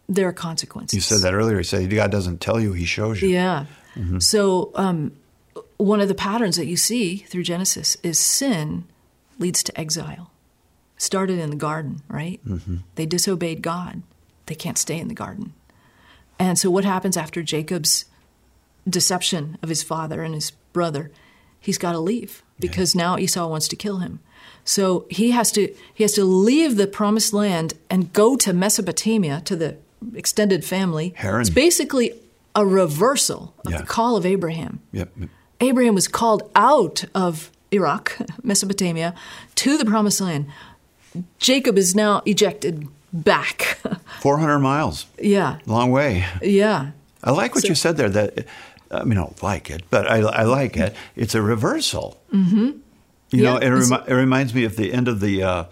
There are consequences. You said that earlier. You said God doesn't tell you, he shows you. Yeah. So, um, one of the patterns that you see through Genesis is sin leads to exile. Started in the garden, right? Mm-hmm. They disobeyed God. They can't stay in the garden. And so, what happens after Jacob's deception of his father and his brother? He's got to leave because now Esau wants to kill him. So he has to he has to leave the promised land and go to Mesopotamia to the extended family. Haran. It's basically a reversal of Yeah. the call of Abraham. Yep. Abraham was called out of Iraq, Mesopotamia, to the promised land. Jacob is now ejected back. 400 miles. yeah, Long way. yeah. I like what you said there. That I mean, I don't like it, but I, I like it. It's a reversal. Mm-hmm. You know, it, remi- it reminds me of the end of the uh,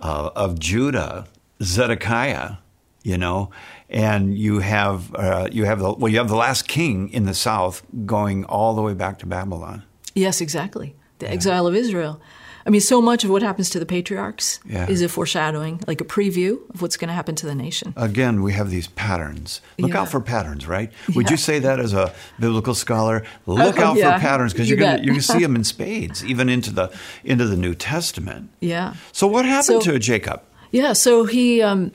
uh, of Judah, Zedekiah. You know, and you have uh, you have the well, you have the last king in the south going all the way back to Babylon. Yes, exactly. The exile of Israel. I mean, so much of what happens to the patriarchs Yeah. is a foreshadowing, like a preview of what's going to happen to the nation. Again, we have these patterns. Look Yeah. out for patterns, right? Would Yeah. you say that as a biblical scholar? Look Oh, out yeah. for patterns because You you're gonna you can see them in spades, even into the into the New Testament. Yeah. So what happened So- to Jacob? Yeah, so he um,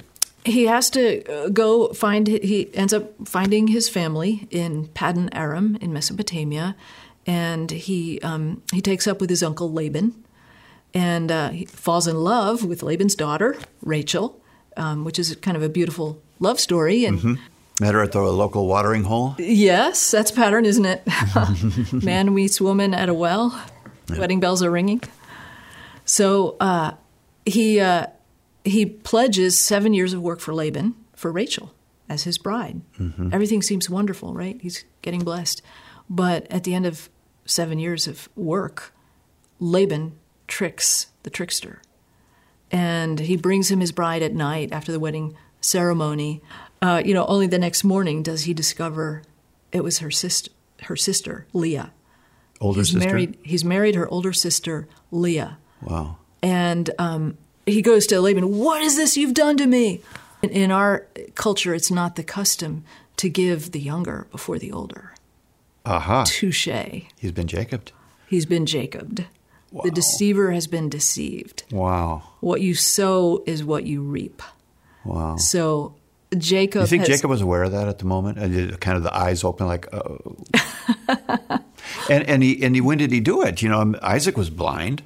he has to uh, go find. He ends up finding his family in Paddan Aram in Mesopotamia, and he um, he takes up with his uncle Laban, and uh, he falls in love with Laban's daughter Rachel, um, which is kind of a beautiful love story. And Met her at the local watering hole. yes, that's a pattern, isn't it? Man meets woman at a well. Wedding bells are ringing. So uh, he uh, he pledges seven years of work for Laban for Rachel as his bride. Everything seems wonderful, right? He's getting blessed, but at the end of seven years of work, Laban tricks the trickster, and he brings him his bride at night after the wedding ceremony. Uh, you know, only the next morning does he discover it was her sister, her sister Leah. Older He's sister. married. He's married her older sister Leah, Wow. and um, he goes to Laban. What is this you've done to me? In, in our culture, it's not the custom to give the younger before the older. Aha. Touche. He's been Jacobed. He's been Jacobed. The deceiver has been deceived. Wow. What you sow is what you reap. Wow. So Jacob. You think has, Jacob was aware of that at the moment? And kind of the eyes open, like, oh. and and he and he when did he do it? You know, Isaac was blind.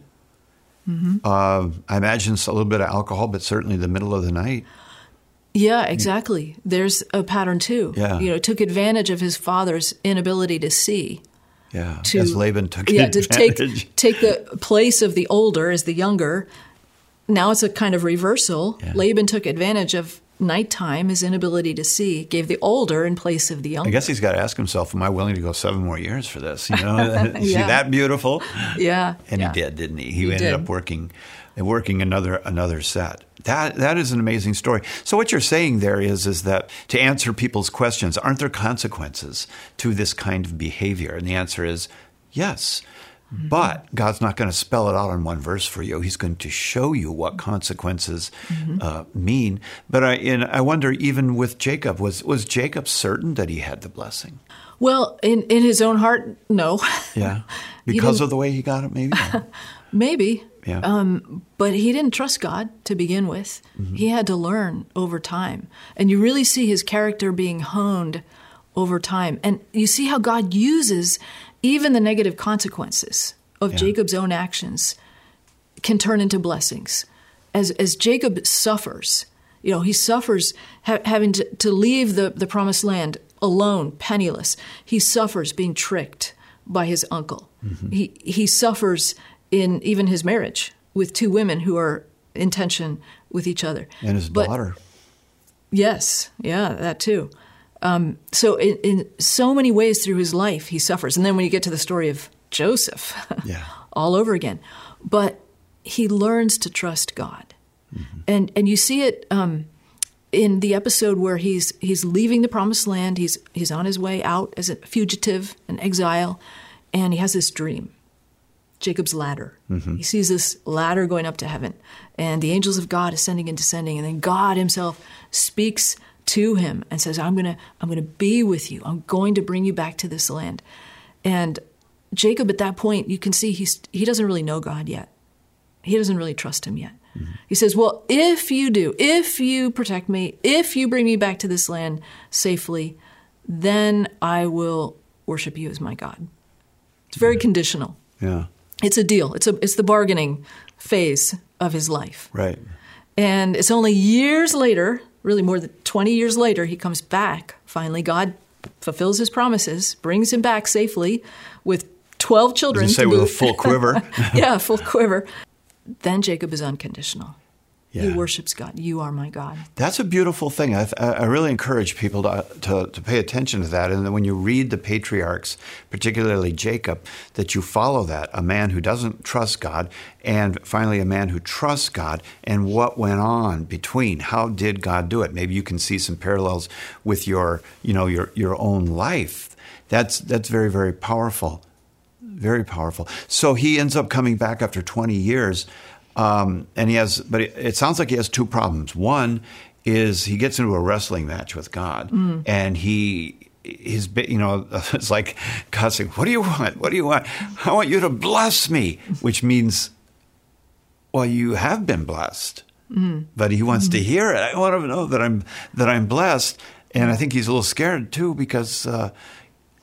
Mm-hmm. Uh, I imagine it's a little bit of alcohol, but certainly the middle of the night. Yeah, exactly. There's a pattern too. Yeah. You know, took advantage of his father's inability to see Yeah, to as Laban took yeah to take advantage. take the place of the older as the younger. Now it's a kind of reversal. Yeah. Laban took advantage of nighttime, his inability to see, gave the older in place of the younger. I guess he's got to ask himself, "Am I willing to go seven more years for this?" You know, is he that beautiful? yeah, And yeah. he did, didn't he? He, He ended did. up working, working another another set. That that is an amazing story. So what you're saying there is is that to answer people's questions, aren't there consequences to this kind of behavior? And the answer is yes. Mm-hmm. But God's not going to spell it out in one verse for you. He's going to show you what consequences Mm-hmm. uh, mean. But I, and I wonder, even with Jacob, was was Jacob certain that he had the blessing? Well, in in his own heart, no, Yeah, because of the way he got it, maybe. maybe. Yeah. Um, but he didn't trust God to begin with. Mm-hmm. He had to learn over time. And you really see his character being honed over time. And you see how God uses even the negative consequences of Yeah. Jacob's own actions can turn into blessings. As, as Jacob suffers, you know, he suffers ha- having to, to leave the, the promised land alone, penniless. He suffers being tricked by his uncle. He, he suffers in even his marriage with two women who are in tension with each other. and his But- daughter. Yes, yeah, that too. Um, so in, in so many ways through his life, he suffers. And then when you get to the story of Joseph, Yeah. all over again. But he learns to trust God, and and you see it um, in the episode where he's he's leaving the promised land. He's he's on his way out as a fugitive, an exile, and he has this dream. Jacob's ladder. Mm-hmm. He sees this ladder going up to heaven, and the angels of God ascending and descending, and then God Himself speaks to him and says, "I'm gonna, I'm gonna be with you. I'm going to bring you back to this land." And Jacob, at that point, you can see he's he doesn't really know God yet. He doesn't really trust Him yet. Mm-hmm. He says, "Well, if you do, if you protect me, if you bring me back to this land safely, then I will worship you as my God." It's very conditional Yeah. It's a deal. It's a it's the bargaining phase of his life. Right. And it's only years later, really more than 20 years later, he comes back. Finally, God fulfills his promises, brings him back safely with 12 children. Say with a full quiver? yeah, full quiver. Then Jacob is unconditional. He Yeah. worships God. You are my God. That's a beautiful thing. I, I really encourage people to, to, to pay attention to that. And then when you read the patriarchs, particularly Jacob, that you follow that a man who doesn't trust God, and finally a man who trusts God, and what went on between. How did God do it? Maybe you can see some parallels with your, you know, your, your own life. That's, that's very, very powerful. Very powerful. So he ends up coming back after 20 years, um, and he has. But it, it sounds like he has two problems. One is he gets into a wrestling match with God, and he. Bi- you know, it's like God saying, "What do you want? What do you want? I want you to bless me," which means, well, you have been blessed, but He wants to hear it. I want to know that I'm that I'm blessed, and I think he's a little scared too because uh,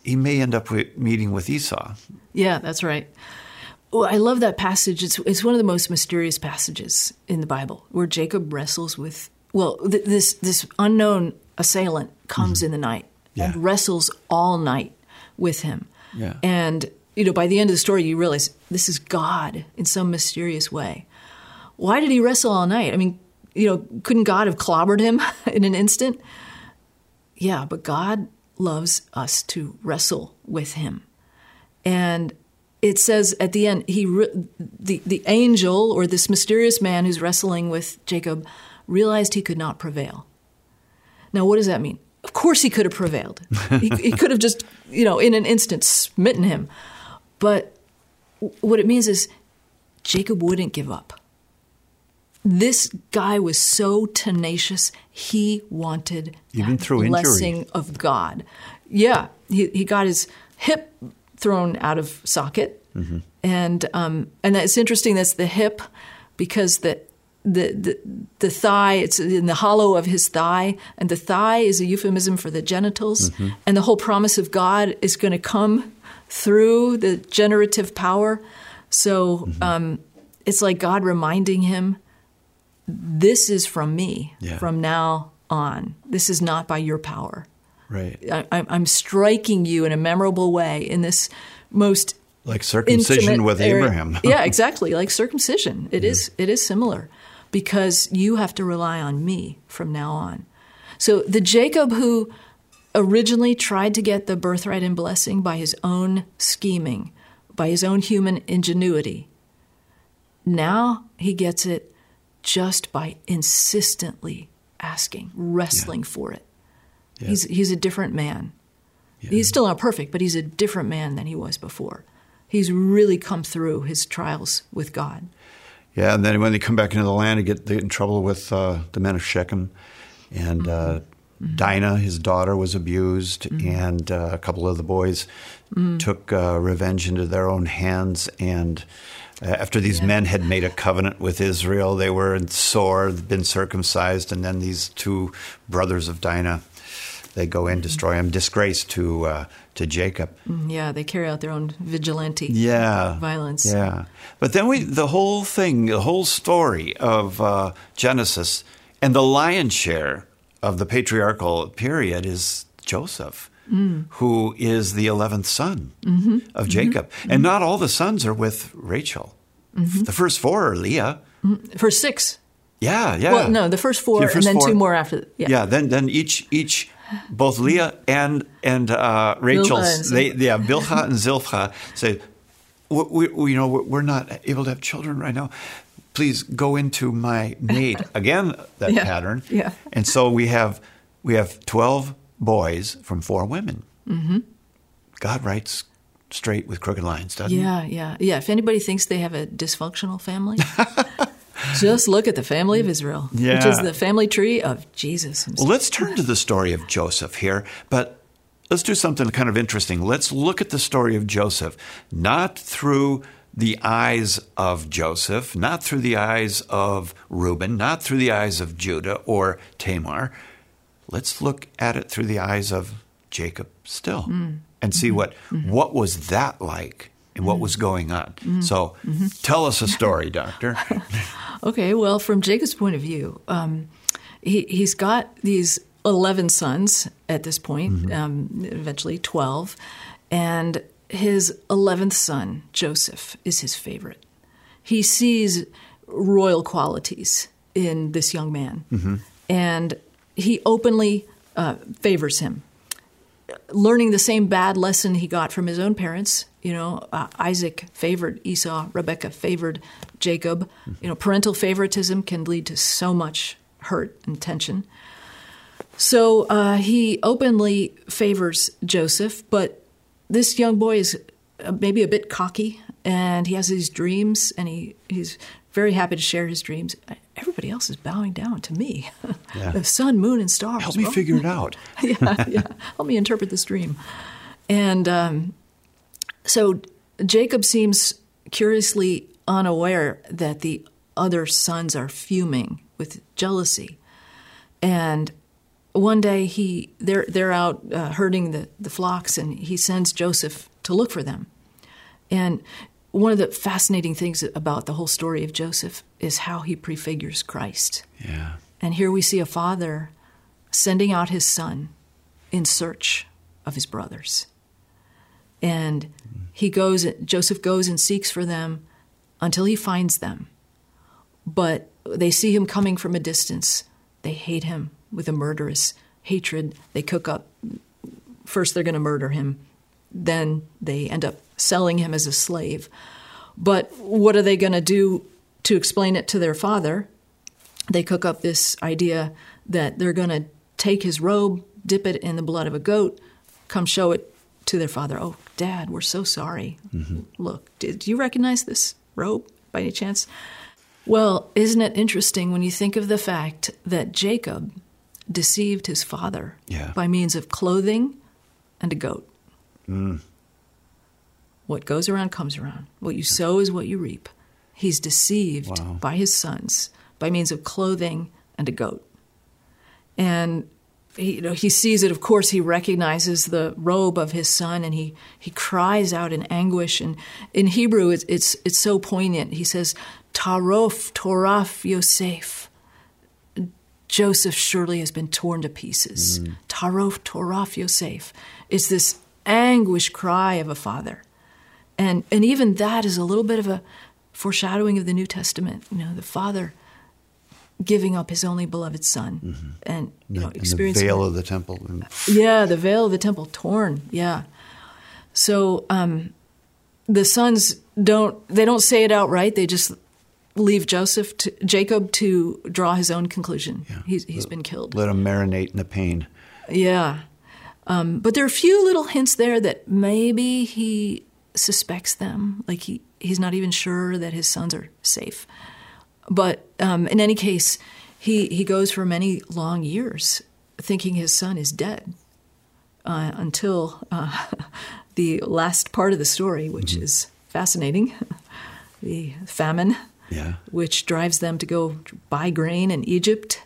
he may end up meeting with Esau. Yeah, that's right. Well, I love that passage. It's, it's one of the most mysterious passages in the Bible where Jacob wrestles with, well, th- this, this unknown assailant comes mm-hmm. in the night Yeah. and wrestles all night with him. Yeah. And, you know, by the end of the story, you realize this is God in some mysterious way. Why did he wrestle all night? I mean, you know, couldn't God have clobbered him in an instant? Yeah, but God loves us to wrestle with him. And it says at the end, he re- the the angel or this mysterious man who's wrestling with Jacob realized he could not prevail. Now, what does that mean? Of course, he could have prevailed. he, he could have just, you know, in an instant smitten him. But what it means is Jacob wouldn't give up. This guy was so tenacious. He wanted Even through injury. of God. Yeah, he, he got his hip thrown out of socket, Mm-hmm. and um, and it's interesting. That's the hip because the, the the the thigh. It's in the hollow of his thigh, and the thigh is a euphemism for the genitals. Mm-hmm. And the whole promise of God is going to come through the generative power. So Mm-hmm. um, it's like God reminding him, "This is from me Yeah. from now on. This is not by your power. Right. I, I'm- I'm striking you in a memorable way in this most Like circumcision with area. Abraham. yeah, exactly. Like circumcision. It is. It is similar because you have to rely on me from now on. So the Jacob who originally tried to get the birthright and blessing by his own scheming, by his own human ingenuity, now he gets it just by insistently asking, wrestling for it. He's he's a different man. He's still not perfect, but he's a different man than he was before. He's really come through his trials with God. Yeah, and then when they come back into the land, they get, they get in trouble with uh, the men of Shechem. And uh, Dinah, his daughter, was abused, and uh, a couple of the boys took uh, revenge into their own hands. And uh, after these men had made a covenant with Israel, they were sore, been circumcised, and then these two brothers of Dinah, they go in, destroy him, disgrace to uh, to Jacob. Mm-hmm. Yeah, they carry out their own vigilante Yeah. violence. Yeah. But then we, the whole thing, the whole story of uh, Genesis and the lion's share of the patriarchal period is Joseph, mm. who is the 11th son mm-hmm. of mm-hmm. Jacob. And not all the sons are with Rachel. The first four are Leah. First six. Yeah, yeah. Well, no, the first four, The first and then four- two more after. Yeah. Yeah, then then each each both Leah and and uh, Rachel's they yeah Bilhah and Zilpah say we, we, we- you know we're- not able to have children right now. Please go into my maid again. That Yeah, pattern. yeah. And so we have we have twelve boys from four women. Mm-hmm. God writes straight with crooked lines, doesn't he? Yeah, yeah, yeah. If anybody thinks they have a dysfunctional family, just look at the family of mm. Israel, which is the family tree of Jesus himself. Well, let's turn to the story of Joseph here, but let's do something kind of interesting. Let's look at the story of Joseph, not through the eyes of Joseph, not through the eyes of Reuben, not through the eyes of Judah or Tamar. Let's look at it through the eyes of Jacob still mm. and see mm-hmm. what mm-hmm. what was that like and what was going on. So, tell us a story, doctor. Okay, well, from Jacob's point of view, um, he, he's got these 11 sons at this point, um, eventually 12, and his 11th son, Joseph, is his favorite. He sees royal qualities in this young man, and he openly uh, favors him learning the same bad lesson he got from his own parents. You know, uh, Isaac favored Esau, Rebecca favored Jacob. You know, parental favoritism can lead to so much hurt and tension. So uh, he openly favors Joseph, but this young boy is uh, maybe a bit cocky, and he has these dreams, and he, he's very happy to share his dreams. Everybody else is bowing down to me. Yeah. the sun, moon, and stars. Help me Well, figure it out. yeah, yeah. Help me interpret this dream. And um, so Jacob seems curiously unaware that the other sons are fuming with jealousy. And one day he they're they're out uh, herding the, the flocks, and he sends Joseph to look for them. And one of the fascinating things about the whole story of Joseph is how he prefigures Christ. Yeah. And here we see a father sending out his son in search of his brothers. And he goes, Joseph goes and seeks for them until he finds them. But they see him coming from a distance. They hate him with a murderous hatred. They cook up. First, they're going to murder him. Then they end up selling him as a slave. But what are they going to do to explain it to their father? they cook up this idea that they're going to take his robe, dip it in the blood of a goat, come show it to their father. Oh, Dad, we're so sorry. Mm-hmm. Look, did you recognize this robe by any chance? Well, isn't it interesting when you think of the fact that Jacob deceived his father Yeah. by means of clothing and a goat? What goes around comes around. What you sow is what you reap. He's deceived Wow. by his sons by means of clothing and a goat. And he, you know, he sees it. Of course, he recognizes the robe of his son, and he, he cries out in anguish. And in Hebrew, it's, it's, it's so poignant. He says, Tarof, Toraf, Yosef. Joseph surely has been torn to pieces. Mm. Tarof Toraf Yosef is this anguish cry of a father. And, and even that is a little bit of a foreshadowing of the New Testament. You know, the father giving up his only beloved son and you know, And the experiencing veil of the temple. Yeah, the veil of the temple torn. Yeah. So um, the sons don't they don't say it outright. They just leave Joseph to Jacob to draw his own conclusion. He's he's been killed. let him marinate in the pain. Yeah. Um, but there are a few little hints there that maybe he suspects them. Like he, he's not even sure that his sons are safe. But um, in any case, he, he goes for many long years thinking his son is dead uh, until uh, the last part of the story, which is fascinating the famine Yeah. which drives them to go buy grain in Egypt.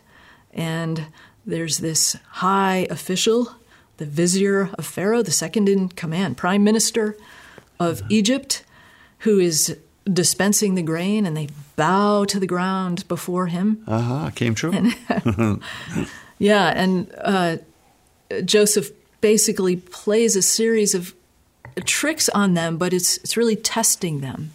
And there's this high official, the vizier of Pharaoh, the second in command, prime minister of Egypt, who is dispensing the grain, and they bow to the ground before him. Uh huh. Came true. Yeah, and uh, Joseph basically plays a series of tricks on them, but it's it's really testing them.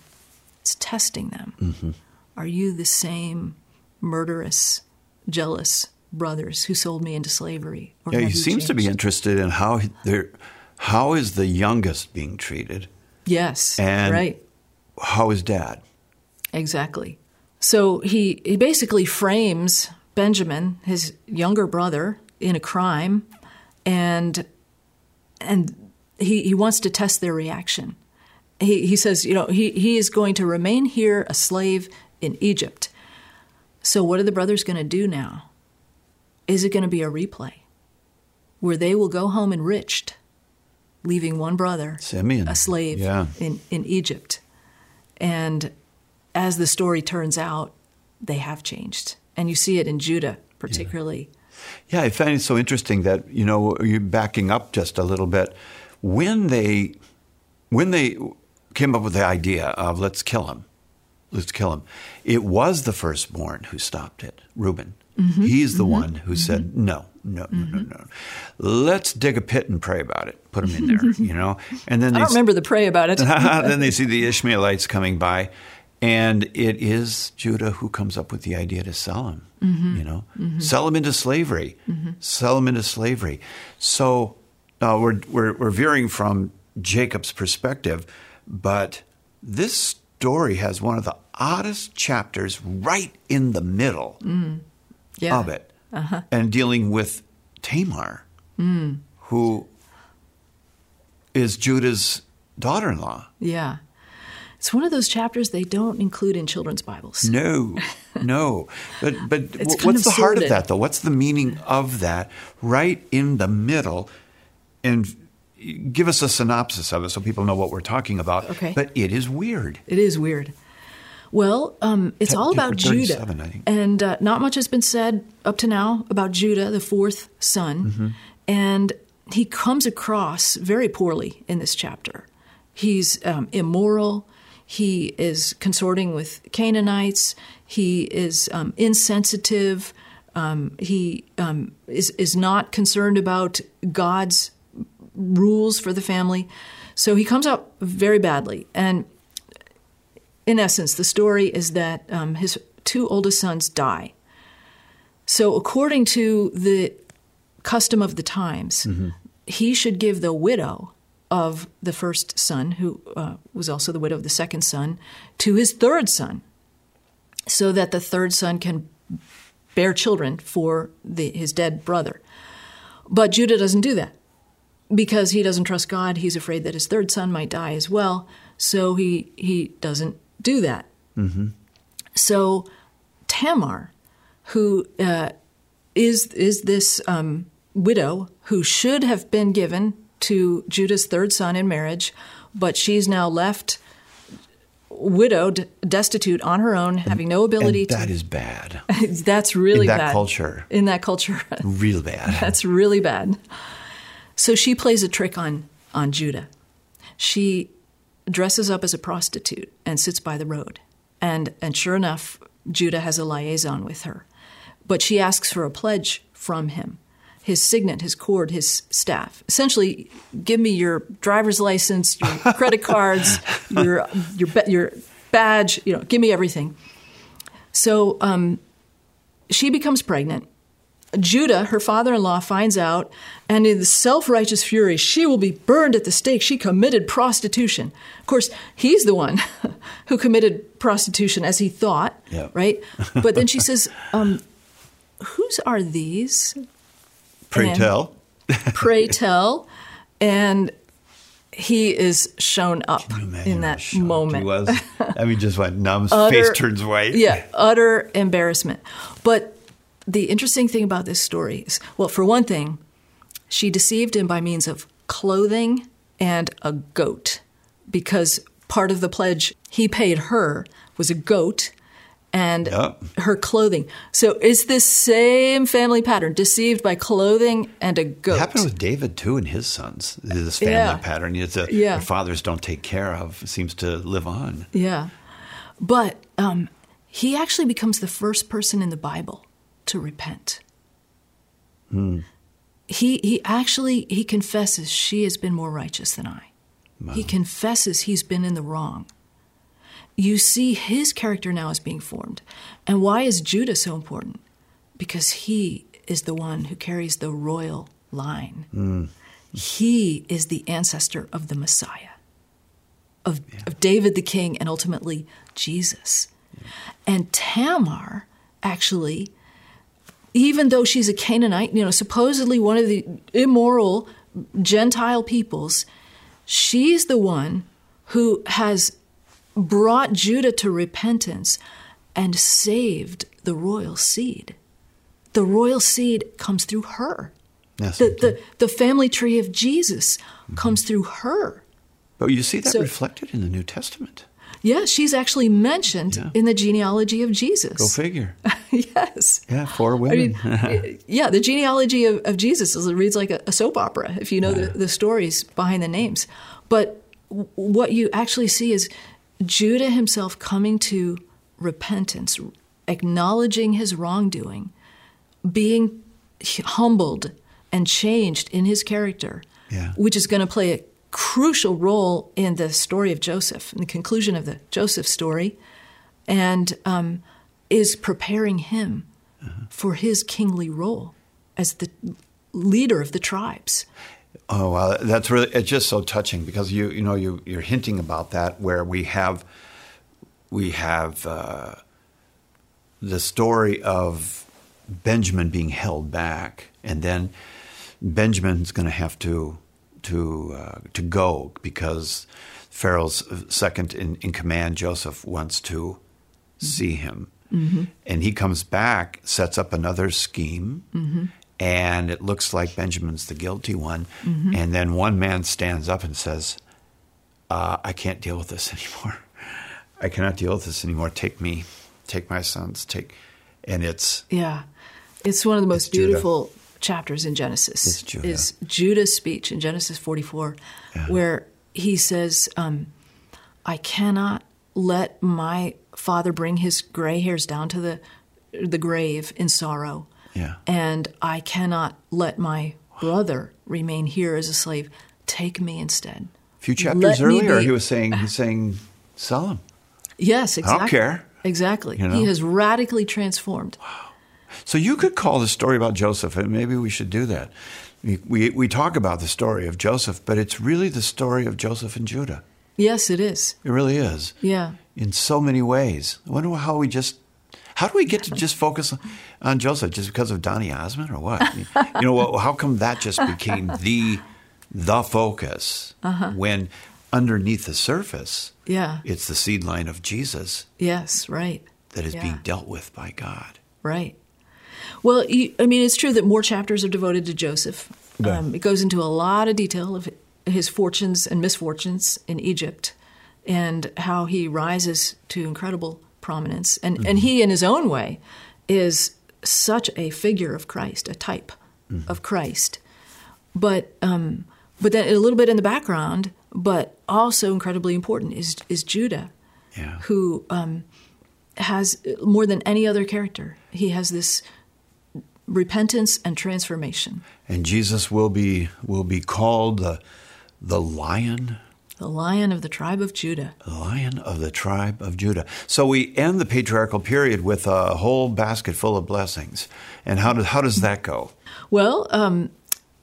It's testing them. Are you the same murderous, jealous brothers who sold me into slavery? Or yeah, he seems to be interested in how how is the youngest being treated? Yes, And- right. How is dad? Exactly. So he, he basically frames Benjamin, his younger brother, in a crime, and and he, he wants to test their reaction. He, he says, you know, he, he is going to remain here a slave in Egypt. So what are the brothers going to do now? Is it going to be a replay where they will go home enriched, leaving one brother Simeon. a slave Yeah. in, in Egypt. And as the story turns out, they have changed. And you see it in Judah, particularly. Yeah, I find it so interesting that you know you're backing up just a little bit. When they when they came up with the idea of let's kill him, let's kill him, it was the firstborn who stopped it, Reuben. Mm-hmm. He's the mm-hmm. one who said mm-hmm. no, no, no, mm-hmm. no, no. Let's dig a pit and pray about it. Put them in there, you know. And then I they don't remember the pray about it. then they see the Ishmaelites coming by, and it is Judah who comes up with the idea to sell him. You know, sell him into slavery, sell him into slavery. So uh, we're, we're we're veering from Jacob's perspective, but this story has one of the oddest chapters right in the middle mm. Yeah. of it, uh-huh. and dealing with Tamar, hmm. who is Judah's daughter-in-law. Yeah. It's one of those chapters they don't include in children's Bibles. No, no. But but kind what's the heart of that though? What's the meaning of that right in the middle? And give us a synopsis of it so people know what we're talking about. Okay. But it is weird. It is weird. Well, um, it's all about Judah. And uh, not much has been said up to now about Judah, the fourth son. Mm-hmm. And he comes across very poorly in this chapter. He's um, immoral. He is consorting with Canaanites. He is um, insensitive. Um, he um, is, is not concerned about God's rules for the family. So he comes out very badly. And in essence, the story is that um, his two oldest sons die. So, according to the custom of the times, he should give the widow of the first son, who uh, was also the widow of the second son, to his third son, so that the third son can bear children for the, his dead brother. But Judah doesn't do that because he doesn't trust God. He's afraid that his third son might die as well, so he he doesn't do that. So Tamar, who uh, is is this um, widow who should have been given to Judah's third son in marriage, but she's now left widowed, destitute on her own, having no ability And that to. is bad. that's really in that bad. culture. In that culture, Real bad. that's really bad. So she plays a trick on on Judah. She dresses up as a prostitute and sits by the road. And and sure enough, Judah has a liaison with her. but she asks for a pledge from him his signet, his cord, his staff. Essentially, give me your driver's license, your credit cards, your your your badge. You know, give me everything. So um, she becomes pregnant. Judah, her father-in-law, finds out, and in the self-righteous fury, she will be burned at the stake. She committed prostitution. Of course, he's the one who committed prostitution, as he thought, Yeah. right? But then she says, um, "Whose are these?" Pray And- tell. pray tell. And he is shown up in that moment. He was. I mean, just went numb. Utter- face turns white. Yeah, utter embarrassment. But the interesting thing about this story is well, for one thing, she deceived him by means of clothing and a goat, because part of the pledge he paid her was a goat and Yep. her clothing. So it's this same family pattern deceived by clothing and a goat. It happened with David too and his sons. This family Yeah. pattern. A Yeah. that fathers don't take care of seems to live on. Yeah. But um, he actually becomes the first person in the Bible to repent. Hmm. He, he actually he confesses she has been more righteous than I. He confesses he's been in the wrong. You see his character now is being formed. And why is Judah so important? Because he is the one who carries the royal line. Hmm. He is the ancestor of the Messiah of, of David the king and ultimately Jesus. And Tamar actually, even though she's a Canaanite, you know, supposedly one of the immoral Gentile peoples, she's the one who has brought Judah to repentance and saved the royal seed. The royal seed comes through her. Yes. The, the, the family tree of Jesus mm-hmm. comes through her. but you see that so- reflected in the New Testament. Yeah, she's actually mentioned Yeah. in the genealogy of Jesus. Go figure. yes. Yeah, four women. I mean, yeah, the genealogy of, of Jesus is, it reads like a, a soap opera if you know the, the stories behind the names. But w- what you actually see is Judah himself coming to repentance, acknowledging his wrongdoing, being humbled and changed in his character, Yeah. which is going to play a crucial role in the story of Joseph, in the conclusion of the Joseph story, and um, is preparing him for his kingly role as the leader of the tribes. Oh well, that's really it's just so touching because you you know you you're hinting about that where we have we have uh, the story of Benjamin being held back, and then Benjamin's going to have to to uh, to go because Pharaoh's second in, in command, Joseph, wants to see him, and he comes back, sets up another scheme, and it looks like Benjamin's the guilty one, and then one man stands up and says, uh, "I can't deal with this anymore. I cannot deal with this anymore. Take me, take my sons, take." And it's Yeah, it's one of the most beautiful chapters in Genesis. Judah. Is Judah's speech in Genesis 44, where he says, um, "I cannot let my father bring his gray hairs down to the the grave in sorrow, Yeah. and I cannot let my brother remain here as a slave. Take me instead." a few chapters Let earlier. be- He was saying, "He's saying, sell him." Yes, exactly. care. Exactly. You know? He has radically transformed. So you could call the story about Joseph, and maybe we should do that. We, we, we talk about the story of Joseph, but it's really the story of Joseph and Judah. Yes, it is. It really is. Yeah. In so many ways. I wonder how we just, how do we get to just focus on Joseph just because of Donny Osmond or what? you know, how come that just became the, the focus uh-huh. when underneath the surface, Yeah. it's the seed line of Jesus Yes, right. that is Yeah. being dealt with by God. Right. Well, you, I mean, it's true that more chapters are devoted to Joseph. Yeah. Um, it goes into a lot of detail of his fortunes and misfortunes in Egypt and how he rises to incredible prominence. And, and he, in his own way, is such a figure of Christ, a type of Christ. But, um, but then a little bit in the background, but also incredibly important, is, is Judah Yeah. who um, has more than any other character. He has this repentance and transformation. And Jesus will be will be called the the lion The lion of the tribe of Judah. the lion of the tribe of Judah. So we end the patriarchal period with a whole basket full of blessings. And how does how does that go? Well, um,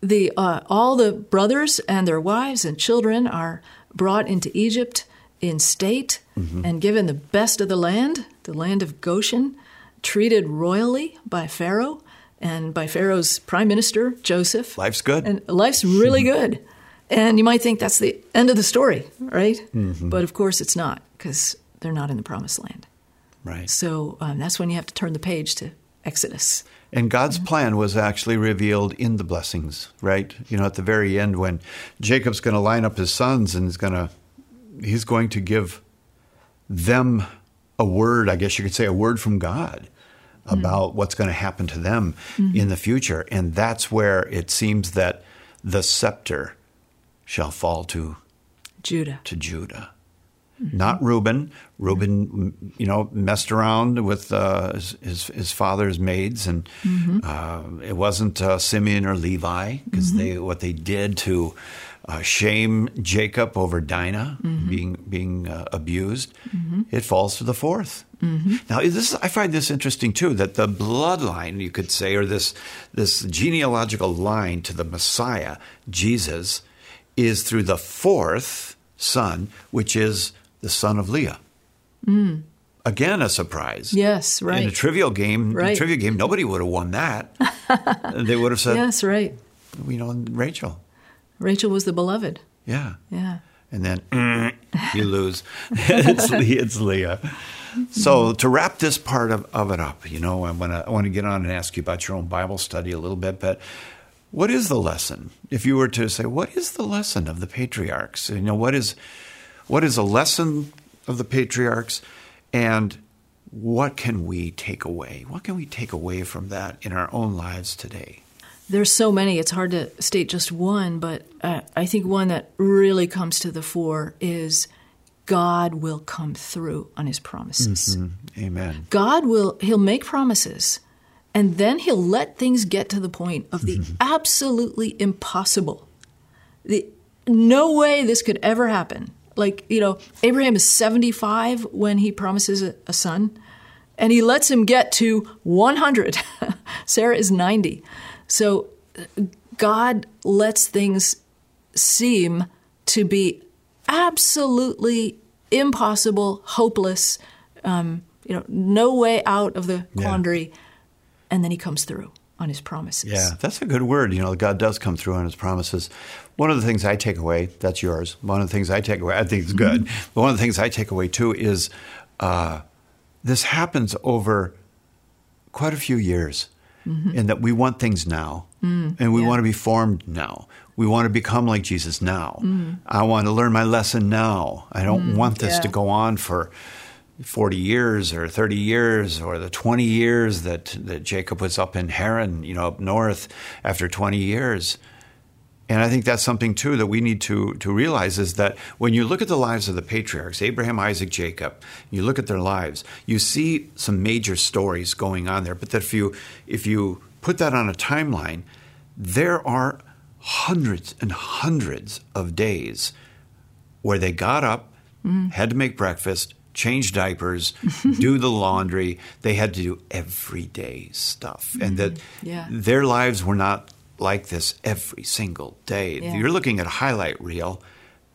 the uh, all the brothers and their wives and children are brought into Egypt in state and given the best of the land, the land of Goshen, treated royally by Pharaoh and by Pharaoh's prime minister Joseph. Life's good. And life's really good. And you might think that's the end of the story, right? But of course it's not, because they're not in the promised land. right. So um, that's when you have to turn the page to Exodus. And God's plan was actually revealed in the blessings, right? You know, at the very end when Jacob's going to line up his sons and he's going to he's going to give them a word, I guess you could say a word from God about what's going to happen to them in the future. And that's where it seems that the scepter shall fall to Judah. to Judah. Not Reuben. Reuben, m- you know, messed around with uh, his, his his father's maids, and uh, it wasn't uh, Simeon or Levi because they what they did to uh, shame Jacob over Dinah being being uh, abused. It falls to the 4th Now, this I find this interesting too that the bloodline, you could say, or this this genealogical line to the Messiah, Jesus, is through the fourth son, which is the son of Leah. Again, a surprise. Yes, right. In a trivial game, Right. trivia game, nobody would have won that. they would have said, Yes, right. you know, Rachel. Rachel was the beloved. Yeah. Yeah. And then you lose. it's, it's Leah. So to wrap this part of, of it up, you know, I want to I want to get on and ask you about your own Bible study a little bit, but what is the lesson? If you were to say, what is the lesson of the patriarchs? You know, what is what is a lesson of the patriarchs, and what can we take away? What can we take away from that in our own lives today? There's so many, it's hard to state just one, but uh, I think one that really comes to the fore is God will come through on his promises. Amen. God will, he'll make promises, and then he'll let things get to the point of the absolutely impossible. The, no way this could ever happen. Like, you know, Abraham is 75 when he promises a, a son, and he lets him get to 100. Sarah is 90. So God lets things seem to be absolutely impossible, hopeless, um, you know, no way out of the Yeah. quandary, and then he comes through on his promises. Yeah, that's a good word. You know, God does come through on his promises. One of the things I take away, that's yours. One of the things I take away, I think it's good. But one of the things I take away too is uh, this happens over quite a few years, Mm-hmm. in that we want things now, mm. and we yeah. want to be formed now. We want to become like Jesus now. Mm. I want to learn my lesson now. I don't mm, want this to go on for 40 years or 30 years or the 20 years that, that Jacob was up in Haran, you know, up north after 20 years. And I think that's something too that we need to, to realize is that when you look at the lives of the patriarchs, Abraham, Isaac, Jacob, you look at their lives, you see some major stories going on there. But that if you if you put that on a timeline, there are hundreds and hundreds of days where they got up, mm-hmm. had to make breakfast, change diapers, do the laundry. They had to do everyday stuff. And that mm-hmm. Yeah. their lives were not like this every single day. Yeah. You're looking at a highlight reel,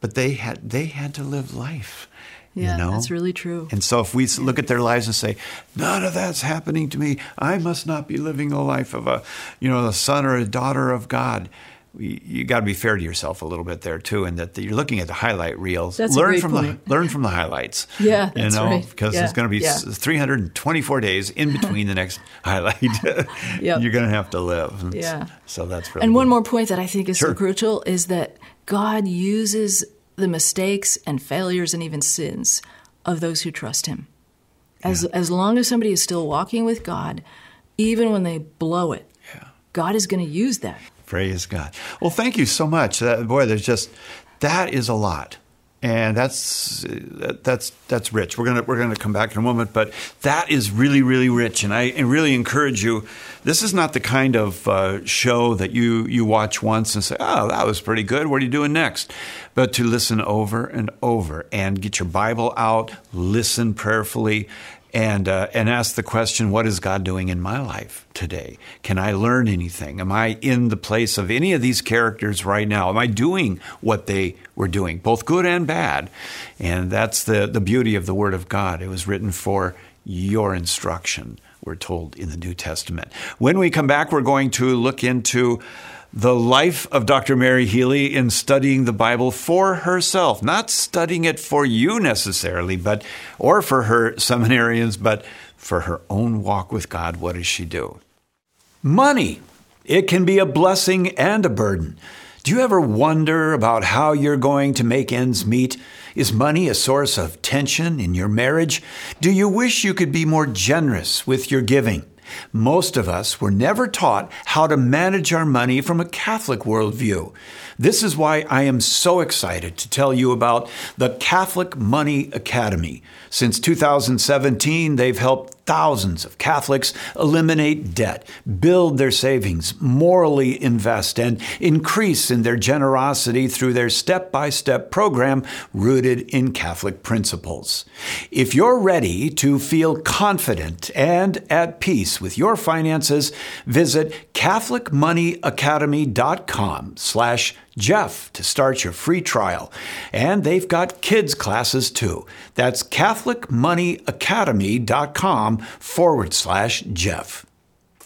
but they had they had to live life. Yeah, you know? that's really true. And so if we s look at their lives and say, none of that's happening to me, I must not be living the life of a, you know, a son or a daughter of God. You, you got to be fair to yourself a little bit there too, and that you're looking at the highlight reels. That's learn from point. the learn from the highlights. Yeah, you that's know, right. because Yeah, there's going to be yeah. 324 days in between the next highlight. Yep. You're going to have to live. And Yeah. So that's really And one more point that I think is Sure. so crucial is that God uses the mistakes and failures and even sins of those who trust Him. As, as long as somebody is still walking with God, even when they blow it, Yeah. God is going to use that. Praise God. Well, thank you so much. Uh, boy, there's just that is a lot. and that's that's that's rich. We're gonna we're gonna come back in a moment, but that is really really rich, and I really encourage you. This is not the kind of uh, show that you you watch once and say, "Oh, that was pretty good. What are you doing next?" But to listen over and over and get your Bible out, listen prayerfully, and uh, and ask the question, what is God doing in my life today? Can I learn anything? Am I in the place of any of these characters right now? Am I doing what they were doing, both good and bad? And that's the the beauty of the Word of God. It was written for your instruction. We're told in the New Testament. When we come back, we're going to look into the life of Dr. Mary Healy in studying the Bible for herself, not studying it for you necessarily, but or for her seminarians, but for her own walk with God. What does she do? Money. It can be a blessing and a burden. Do you ever wonder about how you're going to make ends meet? Is money a source of tension in your marriage? Do you wish you could be more generous with your giving? Most of us were never taught how to manage our money from a Catholic worldview. This is why I am so excited to tell you about the Catholic Money Academy. Since 2017, they've helped thousands of Catholics eliminate debt, build their savings, morally invest, and increase in their generosity through their step by step program rooted in Catholic principles. If you're ready to feel confident and at peace with your finances, visit CatholicMoneyAcademy.com slash Jeff to start your free trial. And they've got kids classes too. That's CatholicMoneyAcademy.com forward slash Jeff.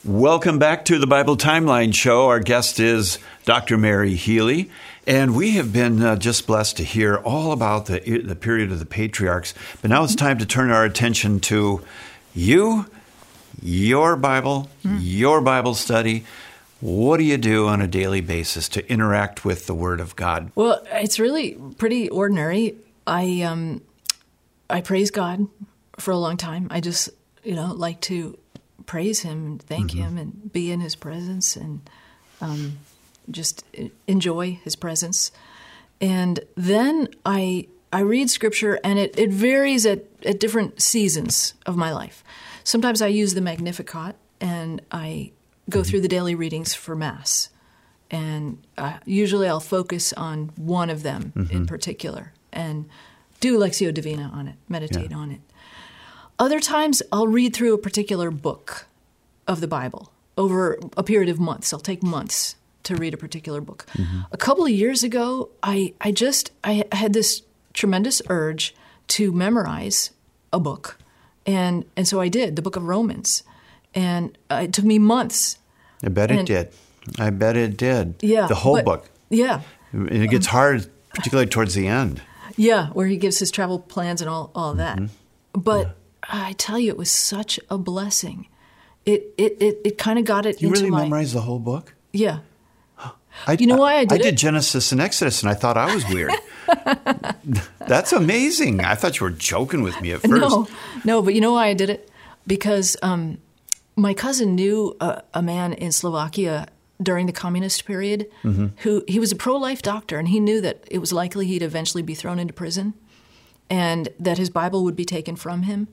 Welcome back to the Bible Timeline Show. Our guest is Dr. Mary Healy. And we have been uh, just blessed to hear all about the, the period of the patriarchs. But now it's time to turn our attention to you, your Bible, mm. your Bible study. What do you do on a daily basis to interact with the Word of God? Well, it's really pretty ordinary. I um, I praise God for a long time. I just you know like to praise Him and thank mm-hmm. Him and be in His presence and um, just enjoy His presence. And then I I read Scripture, and it, it varies at, at different seasons of my life. Sometimes I use the Magnificat, and I go mm-hmm. through the daily readings for Mass. And uh, usually I'll focus on one of them mm-hmm. in particular and do Lectio Divina on it, meditate yeah. on it. Other times I'll read through a particular book of the Bible over a period of months. I'll take months to read a particular book. Mm-hmm. A couple of years ago, I, I just I had this tremendous urge to memorize a book. And and so I did, the book of Romans. And uh, it took me months. I bet and, it did. I bet it did. Yeah. The whole but, book. Yeah. And it gets hard, particularly towards the end. Yeah, where he gives his travel plans and all, all that. Mm-hmm. But yeah. I tell you, it was such a blessing. It it it, it kind of got it. You really my, memorized the whole book? Yeah. I, you know why I did I did it? Genesis and Exodus, and I thought I was weird. That's amazing. I thought you were joking with me at first. No, no, but you know why I did it? Because um, my cousin knew a, a, man in Slovakia during the communist period mm-hmm. who he was a pro-life doctor, and he knew that it was likely he'd eventually be thrown into prison, and that his Bible would be taken from him.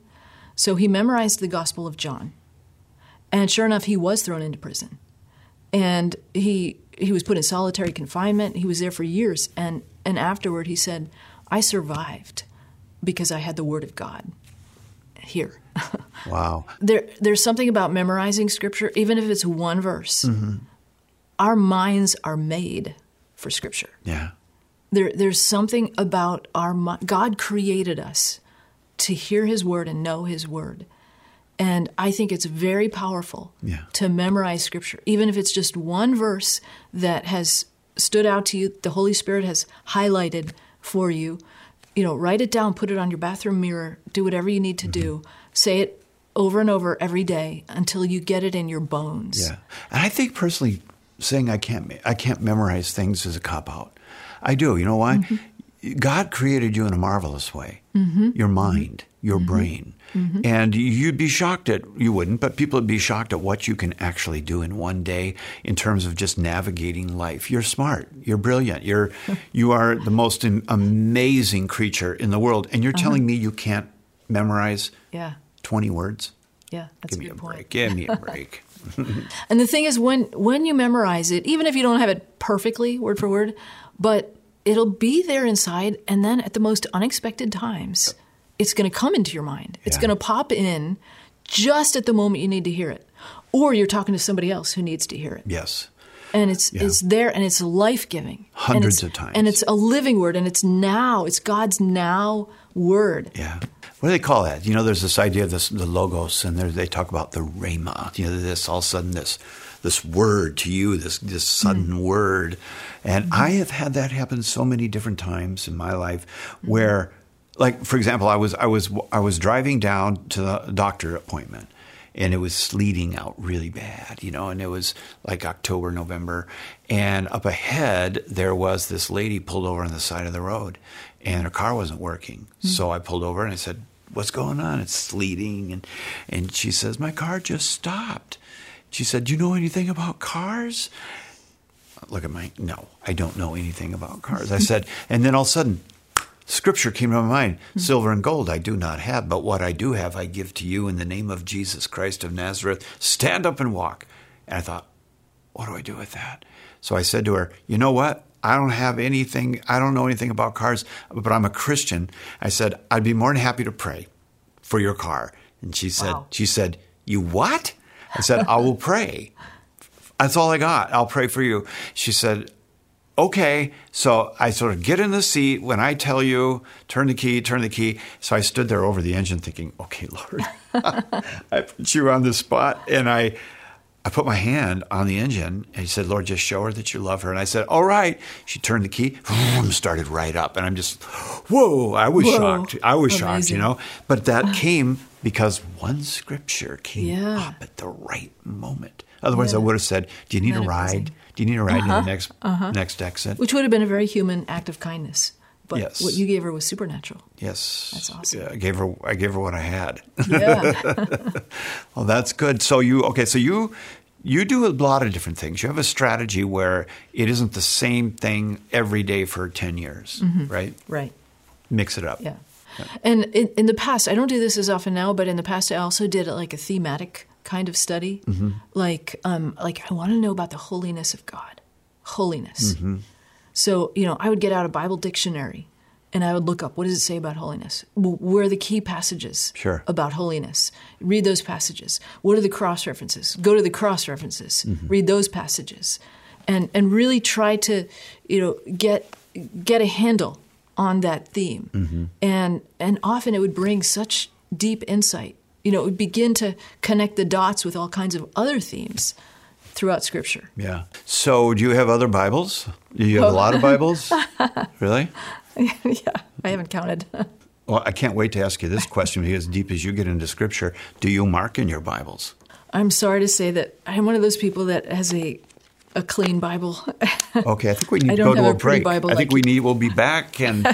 So he memorized the Gospel of John. And sure enough, he was thrown into prison. And he he was put in solitary confinement. He was there for years. And, and afterward, he said, I survived because I had the Word of God here. wow. There, there's something about memorizing Scripture, even if it's one verse. Mm-hmm. Our minds are made for Scripture. Yeah. There, there's something about our God created us to hear His Word and know His Word. And I think it's very powerful yeah. to memorize scripture, even if it's just one verse that has stood out to you, the Holy Spirit has highlighted for you. You know, write it down, put it on your bathroom mirror, do whatever you need to mm-hmm. do. Say it over and over every day until you get it in your bones. Yeah. And I think personally saying I can't I can't memorize things is a cop out. I do. You know why? Mm-hmm God created you in a marvelous way. Mm-hmm. Your mind, your mm-hmm. brain. Mm-hmm. And you'd be shocked at, you wouldn't, but people would be shocked at what you can actually do in one day in terms of just navigating life. You're smart. You're brilliant. You're, you are the most am- amazing creature in the world. And you're uh-huh. telling me you can't memorize Yeah. 20 words? Yeah. That's Give a me good a point. break. Give me a break. And the thing is, when when you memorize it, even if you don't have it perfectly word for word, but it'll be there inside, and then at the most unexpected times, it's going to come into your mind. It's going to pop in just at the moment you need to hear it, or you're talking to somebody else who needs to hear it, yes. and it's Yeah. it's there and it's life giving. Hundreds of times. and it's a living word, and it's now. It's God's now word. Yeah. What do they call that? You know, there's this idea of this the logos, and they talk about the rhema. You know, this all of a sudden this this word to you, this this sudden mm. word, and mm-hmm. I have had that happen so many different times in my life, where, like for example, I was I was I was driving down to the doctor appointment, and it was sleeting out really bad, you know, and it was like October, November, and up ahead there was this lady pulled over on the side of the road, and her car wasn't working, mm. so I pulled over and I said, "What's going on? It's sleeting," and and she says, "My car just stopped." She said, "Do you know anything about cars?" Look at my no, I don't know anything about cars. I said, and then all of a sudden, scripture came to my mind silver and gold i do not have but what i do have i give to you in the name of jesus christ of nazareth. Stand up and walk. And i thought what do i do with that? So i said to her you know what? I don't have anything i don't know anything about cars but i'm a christian. I said i'd be more than happy to pray for your car. And she said Wow. she said you what i said i will pray that's all i got i'll pray for you she said okay. So I sort of get in the seat when I tell you, turn the key, turn the key. So I stood there over the engine thinking, okay, Lord, I put you on the spot. And I, I put my hand on the engine and he said, Lord, just show her that you love her. And I said, all right. She turned the key, started right up. And I'm just, whoa, I was Whoa. shocked. I was shocked, you know. But that came because one scripture came Yeah. up at the right moment. Otherwise, I would have said, "Do you need a Isn't that ride? amazing? Do you need a ride Uh-huh. to the next next exit?" Which would have been a very human act of kindness. But Yes. what you gave her was supernatural. Yes, That's awesome. Yeah, I gave her. I gave her what I had. Yeah. well, that's good. So you okay? So you you do a lot of different things. You have a strategy where it isn't the same thing every day for ten years, mm-hmm. right? right. Mix it up. Yeah. And in, in the past, I don't do this as often now, but in the past, I also did like a thematic kind of study. Mm-hmm. Like, um, like I want to know about the holiness of God, holiness. Mm-hmm. So, you know, I would get out a Bible dictionary and I would look up what does it say about holiness? Where are the key passages Sure. about holiness? Read those passages. What are the cross references? Go to the cross references. Mm-hmm. Read those passages, and and really try to, you know, get get a handle on that theme. Mm-hmm. And and often it would bring such deep insight. You know, it would begin to connect the dots with all kinds of other themes throughout Scripture. Yeah. So do you have other Bibles? Do you have a lot of Bibles? really? yeah, I haven't counted. Well, I can't wait to ask you this question because as deep as you get into Scripture, do you mark in your Bibles? I'm sorry to say that I'm one of those people that has a a clean Bible. Okay, I think we need to go to a a break. Bible I think like we need. We'll be back. And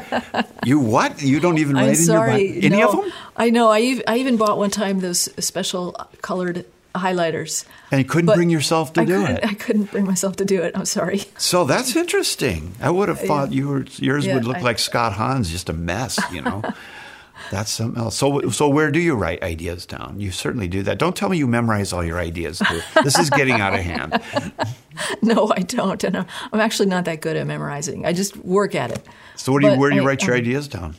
you what? You don't even write I'm in sorry. your Bible? Any no, of them? I know. I, ev- I even bought one time those special colored highlighters. And you couldn't But bring yourself to I do it. I couldn't bring myself to do it. I'm sorry. So that's interesting. I would have thought you were, yours Yeah, would look I- like Scott Hahn's, just a mess. You know, that's something else. So, so where do you write ideas down? You certainly do that. Don't tell me you memorize all your ideas. Too. This is getting out of hand. No, I don't. And I'm, I'm actually not that good at memorizing. I just work at it. So, what do you, where do you I- write your um, ideas down?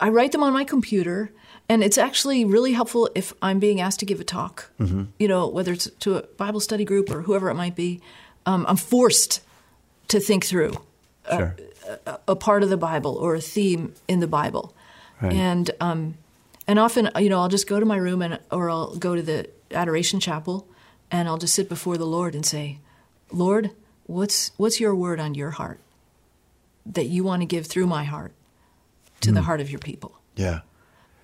I write them on my computer, and it's actually really helpful if I'm being asked to give a talk. Mm-hmm. You know, whether it's to a Bible study group or whoever it might be, um, I'm forced to think through Sure. a part of the Bible or a theme in the Bible, Right. and um, and often you know I'll just go to my room and or I'll go to the adoration chapel, and I'll just sit before the Lord and say, Lord, what's what's your word on your heart that you want to give through my heart to the heart of your people, Yeah.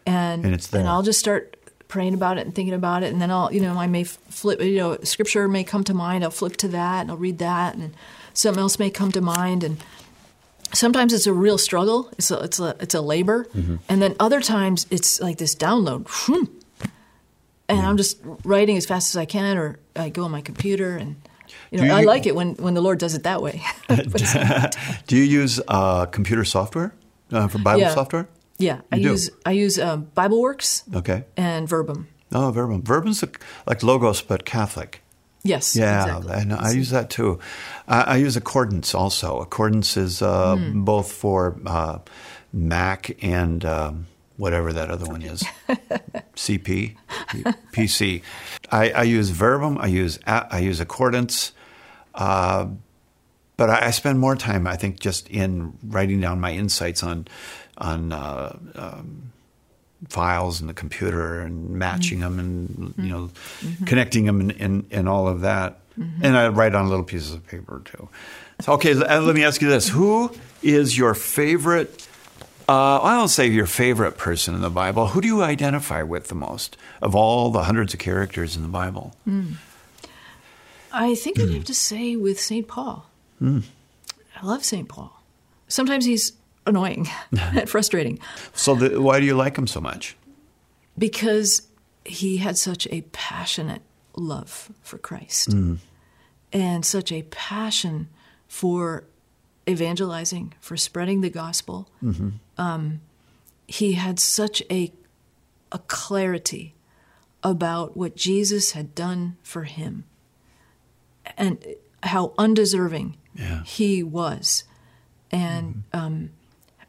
And And it's there. I'll just start praying about it and thinking about it, and then I'll you know I may flip you know scripture may come to mind, I'll flip to that and I'll read that, and something else may come to mind and sometimes it's a real struggle. It's a it's a it's a labor, and then other times it's like this download, whoom, and I'm just writing as fast as I can, or I go on my computer, and you know Do I like it when when the Lord does it that way. Do you use uh, computer software uh, for Bible Yeah. software? Yeah, I You do? use I use um, BibleWorks Okay. and Verbum. Oh, Verbum. Verbum's like, like Logos, but Catholic. Yes, Yeah, exactly. and I use that too. I, I use Accordance also. Accordance is uh, Hmm. both for uh, Mac and um, whatever that other one is, CP, PC. I, I use Verbum. I use I use Accordance. Uh, but I, I spend more time, I think, just in writing down my insights on on uh, um, files in the computer and matching them and you know connecting them and, and, and all of that. And I write on little pieces of paper too. So, okay, uh, let me ask you this: Who is your favorite? Uh, I don't say your favorite person in the Bible. Who do you identify with the most of all the hundreds of characters in the Bible? I think. I'd have to say with St. Paul. Mm. I love St. Paul. Sometimes he's annoying and frustrating So, the, why do you like him so much? because he had such a passionate love for Christ mm. and such a passion for evangelizing, for spreading the gospel. Mm-hmm. Um, he had such a, a clarity about what Jesus had done for him and how undeserving Yeah. he was, and um,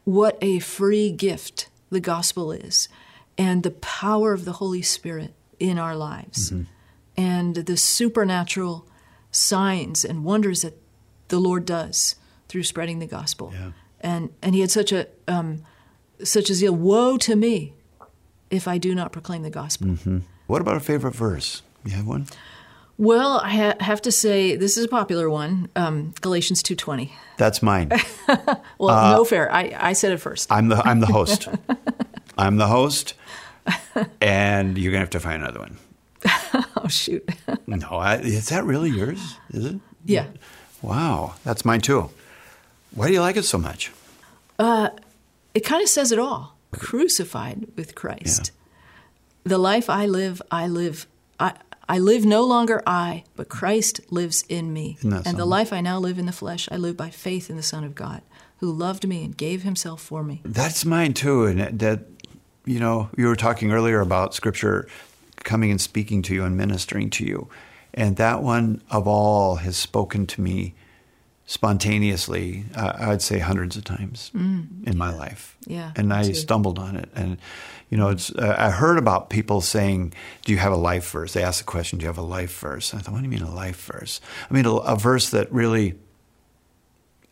what a free gift the gospel is, and the power of the Holy Spirit in our lives, and the supernatural signs and wonders that the Lord does through spreading the gospel. Yeah. And and he had such a um, such a zeal. Woe to me if I do not proclaim the gospel. What about a favorite verse? You have one? Well, I ha- have to say this is a popular one, um, Galatians two twenty. That's mine. Well, Uh, no fair. I, I said it first. I'm the I'm the host. I'm the host, and you're gonna have to find another one. oh shoot. No, I, is that really yours? Is it? yeah. Wow, that's mine too. Why do you like it so much? Uh, It kind of says it all. Crucified with Christ. The life I live, I live. I, I live no longer I, but Christ lives in me. And the life I now live in the flesh, I live by faith in the Son of God, who loved me and gave himself for me. That's mine too. And that- you know, you were talking earlier about Scripture coming and speaking to you and ministering to you, and that one of all has spoken to me spontaneously. Uh, I'd say hundreds of times in my life. Mm. Yeah, and I too. stumbled on it, and you know, it's. Uh, I heard about people saying, "Do you have a life verse?" They asked the question, "Do you have a life verse?" I thought, "What do you mean a life verse?" I mean a, a verse that really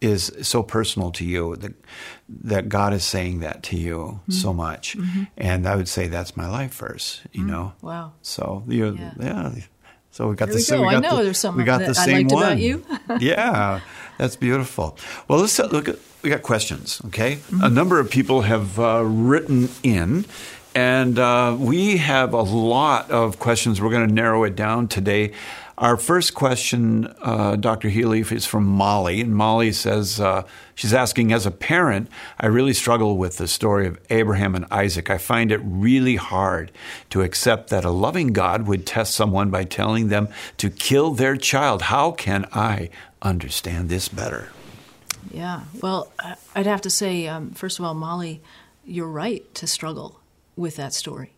is so personal to you that that God is saying that to you Mm-hmm. so much, and I would say that's my life verse. You know. Wow. So you Yeah. yeah. So we got There the we same. go. We I know the, there's something we got the I same liked one. about you. yeah, that's beautiful. Well, let's look at. We got questions. Okay, Mm-hmm. a number of people have uh, written in, and uh, we have a lot of questions. We're going to narrow it down today. Our first question, uh, Dr. Healy, is from Molly, and Molly says uh, she's asking, as a parent, I really struggle with the story of Abraham and Isaac. I find it really hard to accept that a loving God would test someone by telling them to kill their child. How can I understand this better? Yeah. Well, I'd have to say, um, first of all, Molly, you're right to struggle with that story.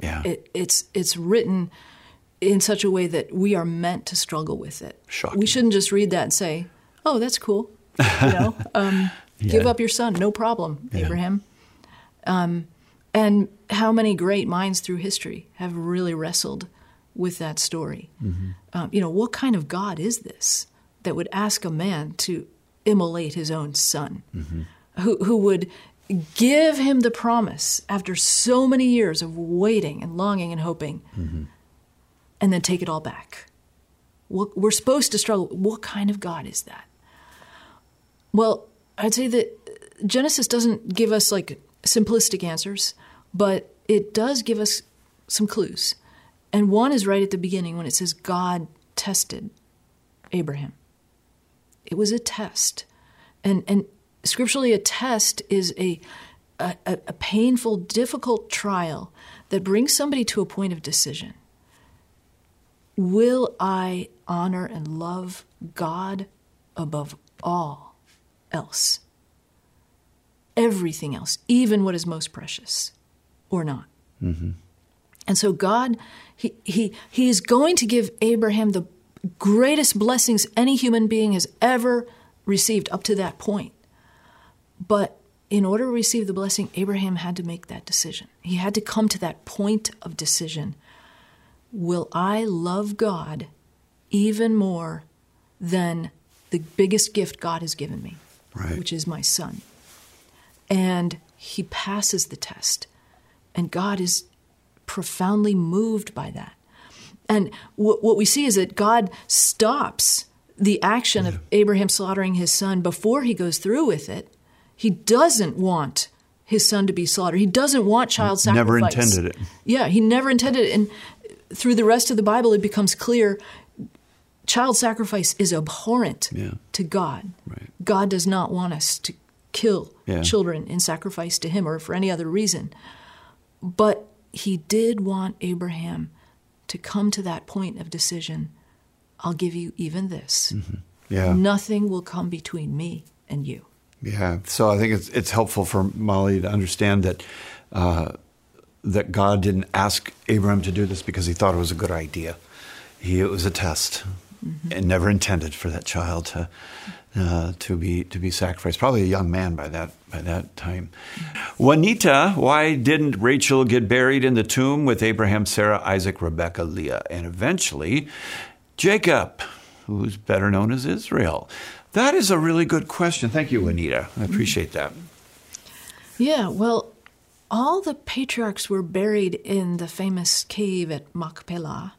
Yeah. It, it's it's written in such a way that we are meant to struggle with it. Shocking. We shouldn't just read that and say, "Oh, that's cool," you know. Um, Give up your son, no problem, Abraham. Um, and how many great minds through history have really wrestled with that story? Um, you know, what kind of God is this that would ask a man to immolate his own son? Who, who would give him the promise after so many years of waiting and longing and hoping, and then take it all back? We're supposed to struggle. What kind of God is that? Well, I'd say that Genesis doesn't give us like simplistic answers, but it does give us some clues. And one is right at the beginning when it says God tested Abraham. It was a test. And and scripturally, a test is a, a, a painful, difficult trial that brings somebody to a point of decision. Will I honor and love God above all else? Everything else, even what is most precious, or not? Mm-hmm. And so God, he, he, he is going to give Abraham the greatest blessings any human being has ever received up to that point. But in order to receive the blessing, Abraham had to make that decision. He had to come to that point of decision. Will I love God even more than the biggest gift God has given me, right. which is my son? And he passes the test. And God is profoundly moved by that. And w- what we see is that God stops the action yeah. of Abraham slaughtering his son before he goes through with it. He doesn't want his son to be slaughtered. He doesn't want child sacrifice. Never intended it. Yeah, he never intended it. And through the rest of the Bible, it becomes clear child sacrifice is abhorrent yeah. to God. Right. God does not want us to kill yeah. children in sacrifice to Him or for any other reason. But He did want Abraham to come to that point of decision. I'll give you even this. Mm-hmm. Yeah. Nothing will come between me and you. Yeah. So I think it's it's helpful for Molly to understand that uh, that God didn't ask Abraham to do this because he thought it was a good idea. He, it was a test, mm-hmm. and never intended for that child to uh, to be to be sacrificed. Probably a young man by that by that time. Mm-hmm. Juanita, why didn't Rachel get buried in the tomb with Abraham, Sarah, Isaac, Rebecca, Leah, and eventually Jacob, who's better known as Israel? That is a really good question. Thank you, Juanita. I appreciate that. Yeah, well, all the patriarchs were buried in the famous cave at Machpelah,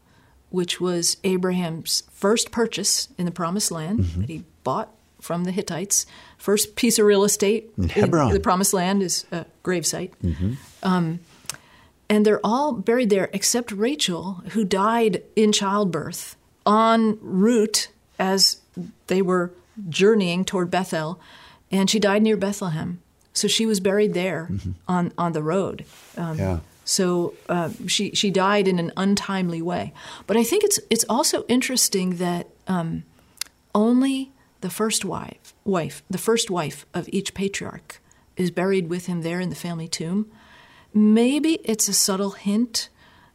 which was Abraham's first purchase in the Promised Land mm-hmm. that he bought from the Hittites. First piece of real estate in Hebron. In the Promised Land is a gravesite. Mm-hmm. Um, and they're all buried there except Rachel, who died in childbirth en route as they were journeying toward Bethel, and she died near Bethlehem. So she was buried there mm-hmm. on, on the road. Um, yeah. So uh, she she died in an untimely way. But I think it's it's also interesting that um, only the first wife wife the first wife of each patriarch is buried with him there in the family tomb. Maybe it's a subtle hint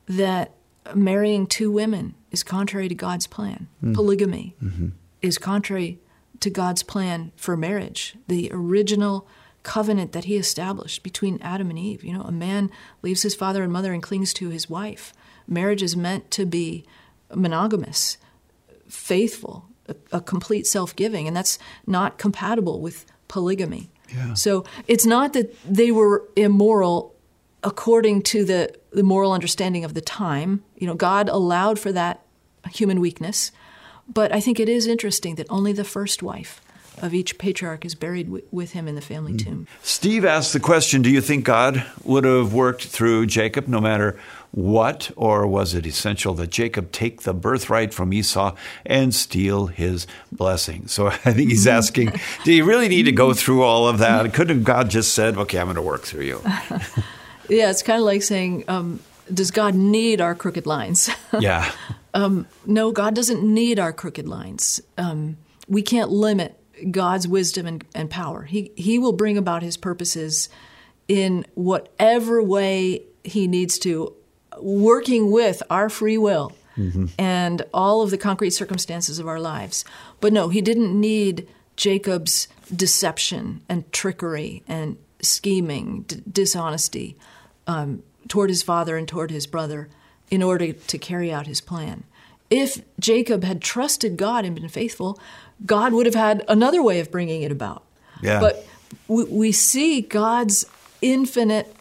that marrying two women is contrary to God's plan. Mm. Polygamy mm-hmm. is contrary to God's plan for marriage. The original covenant that he established between Adam and Eve. You know, a man leaves his father and mother and clings to his wife. Marriage is meant to be monogamous, faithful, a, a complete self giving, and that's not compatible with polygamy. Yeah. So it's not that they were immoral according to the, the moral understanding of the time. You know, God allowed for that human weakness. But I think it is interesting that only the first wife of each patriarch is buried w- with him in the family mm. tomb. Steve asked the question Do you think God would have worked through Jacob no matter what, or was it essential that Jacob take the birthright from Esau and steal his blessing? So I think he's asking Do you really need to go through all of that? Couldn't God just said, Okay, I'm going to work through you? yeah, it's kind of like saying, um, Does God need our crooked lines? yeah. Um, no, God doesn't need our crooked lines. Um, we can't limit God's wisdom and, and power. He, he will bring about his purposes in whatever way he needs to, working with our free will mm-hmm. and all of the concrete circumstances of our lives. But no, he didn't need Jacob's deception and trickery and scheming, d- dishonesty um, toward his father and toward his brother in order to carry out his plan. If Jacob had trusted God and been faithful, God would have had another way of bringing it about. Yeah. But we, we see God's infinite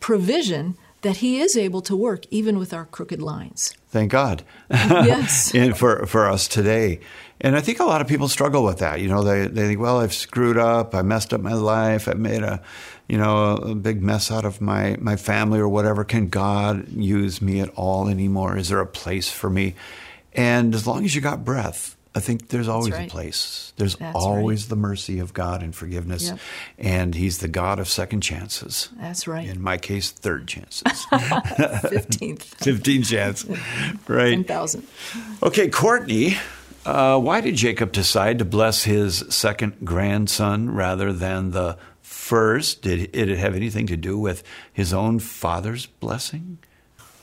provision that He is able to work even with our crooked lines. Thank God. Yes. and for, for us today. And I think a lot of people struggle with that. You know, they, they think, well, I've screwed up. I messed up my life. I made a, you know, a big mess out of my, my family or whatever. Can God use me at all anymore? Is there a place for me? And as long as you got breath, I think there's always right. a place. There's That's always the mercy of God and forgiveness. Yep. And He's the God of second chances. That's right. In my case, third chances. 15th. 15 chance. Right. 10,000. Okay, Courtney, uh, why did Jacob decide to bless his second grandson rather than the first? Did, did it have anything to do with his own father's blessing?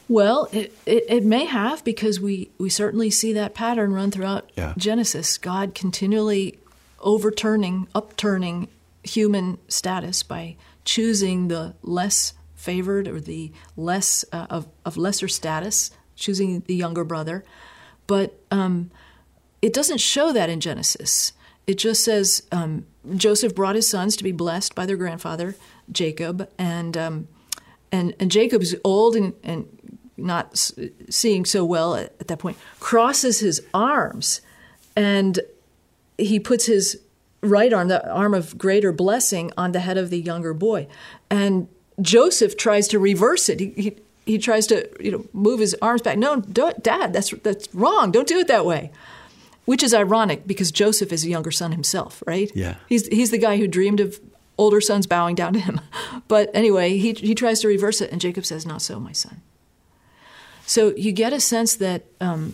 Well, it, it, it may have because we, we certainly see that pattern run throughout Yeah. Genesis. God continually overturning, upturning human status by choosing the less favored or the less uh, of, of lesser status, choosing the younger brother. But um, it doesn't show that in Genesis. It just says um, Joseph brought his sons to be blessed by their grandfather Jacob, and um, and and Jacob's old and and not seeing so well at, at that point crosses his arms, and he puts his right arm, the arm of greater blessing, on the head of the younger boy, and Joseph tries to reverse it. He, he he tries to you know move his arms back. No, don't, Dad, that's that's wrong. Don't do it that way. Which is ironic because Joseph is a younger son himself, right? Yeah. He's he's the guy who dreamed of older sons bowing down to him. But anyway, he he tries to reverse it, and Jacob says, "Not so, my son." So you get a sense that um,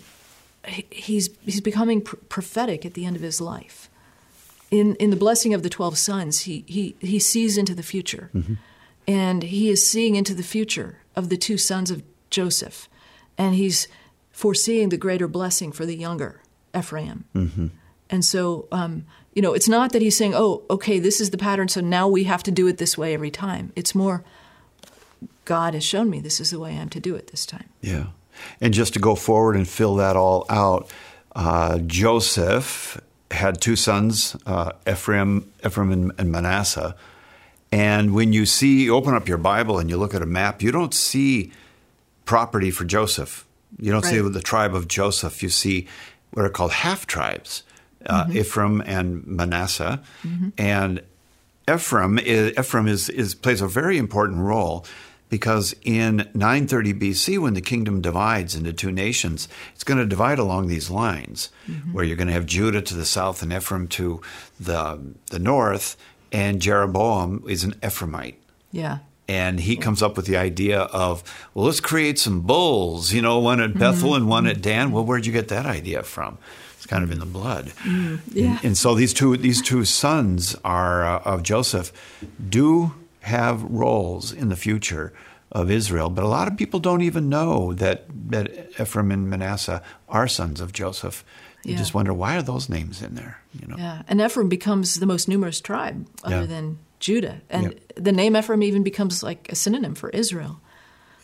he's he's becoming pr- prophetic at the end of his life. In in the blessing of the twelve sons, he he he sees into the future, and he is seeing into the future of the two sons of Joseph, and he's foreseeing the greater blessing for the younger Ephraim. And so, um, you know, it's not that he's saying, "Oh, okay, this is the pattern, so now we have to do it this way every time." It's more, God has shown me this is the way I'm to do it this time. Yeah. And just to go forward and fill that all out, uh, Joseph had two sons, uh, Ephraim, Ephraim and, and Manasseh. And when you see, open up your Bible and you look at a map, you don't see property for Joseph. You don't see the tribe of Joseph. You see what are called half tribes, uh, Ephraim and Manasseh. And Ephraim is, Ephraim is, is plays a very important role because in 930 BC, when the kingdom divides into two nations, it's going to divide along these lines, mm-hmm. where you're going to have Judah to the south and Ephraim to the the north, and Jeroboam is an Ephraimite. Yeah. And he comes up with the idea of, well, let's create some bulls, you know, one at mm-hmm. Bethel and one at mm-hmm. Dan. Well, where'd you get that idea from? It's kind of in the blood. Yeah. And so these two these two sons are uh, of Joseph do have roles in the future of Israel, but a lot of people don't even know that that Ephraim and Manasseh are sons of Joseph. You Yeah. just wonder why are those names in there, you know? Yeah, and Ephraim becomes the most numerous tribe other Yeah. than Judah, and Yep. the name Ephraim even becomes like a synonym for Israel.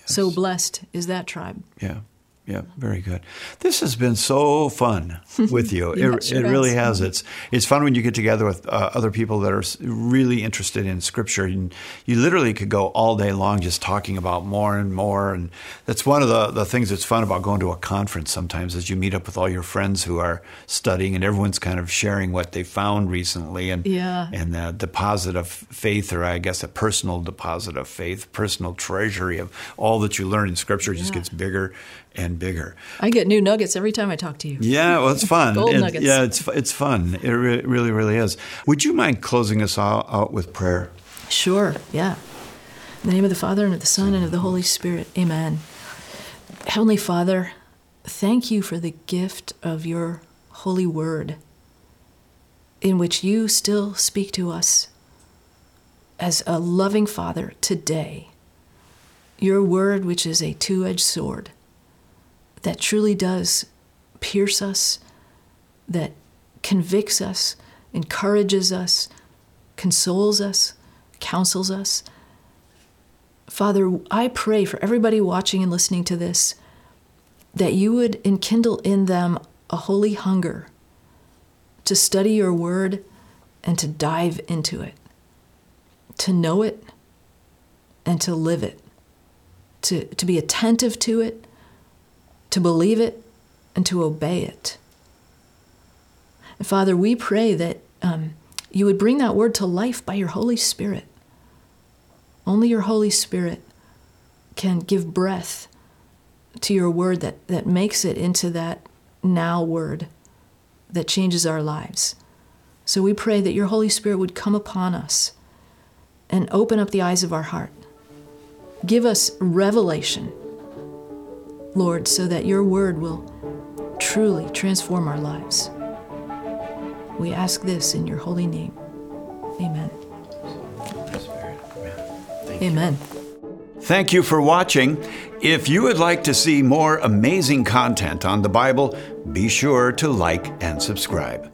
So blessed is that tribe. Yeah. Yeah, very good. This has been so fun with you. Yeah, it it sure it really has. It's it's fun when you get together with uh, other people that are really interested in Scripture. And you literally could go all day long just talking about more and more. And that's one of the, the things that's fun about going to a conference sometimes is you meet up with all your friends who are studying and everyone's kind of sharing what they found recently and Yeah. and a deposit of faith, or I guess a personal deposit of faith, personal treasury of all that you learn in Scripture just Yeah. gets bigger and bigger. I get new nuggets every time I talk to you. Yeah, well, it's fun. Gold It- nuggets. Yeah, it's it's fun. It re- really, really is. Would you mind closing us out, out with prayer? Sure, yeah. In the name of the Father, and of the Son, and of the mm-hmm. Holy Spirit. Amen. Heavenly Father, thank you for the gift of your holy word, in which you still speak to us as a loving Father today. Your word, which is a two edged sword, that truly does pierce us, that convicts us, encourages us, consoles us, counsels us. Father, I pray for everybody watching and listening to this that you would enkindle in them a holy hunger to study your word and to dive into it, to know it and to live it, to, to be attentive to it, to believe it, and to obey it. And Father, we pray that um, you would bring that word to life by your Holy Spirit. Only your Holy Spirit can give breath to your word that, that makes it into that now word that changes our lives. So we pray that your Holy Spirit would come upon us and open up the eyes of our heart. Give us revelation, Lord, so that your word will truly transform our lives. We ask this in your holy name. Amen. Amen. Thank you for watching. If you would like to see more amazing content on the Bible, be sure to like and subscribe.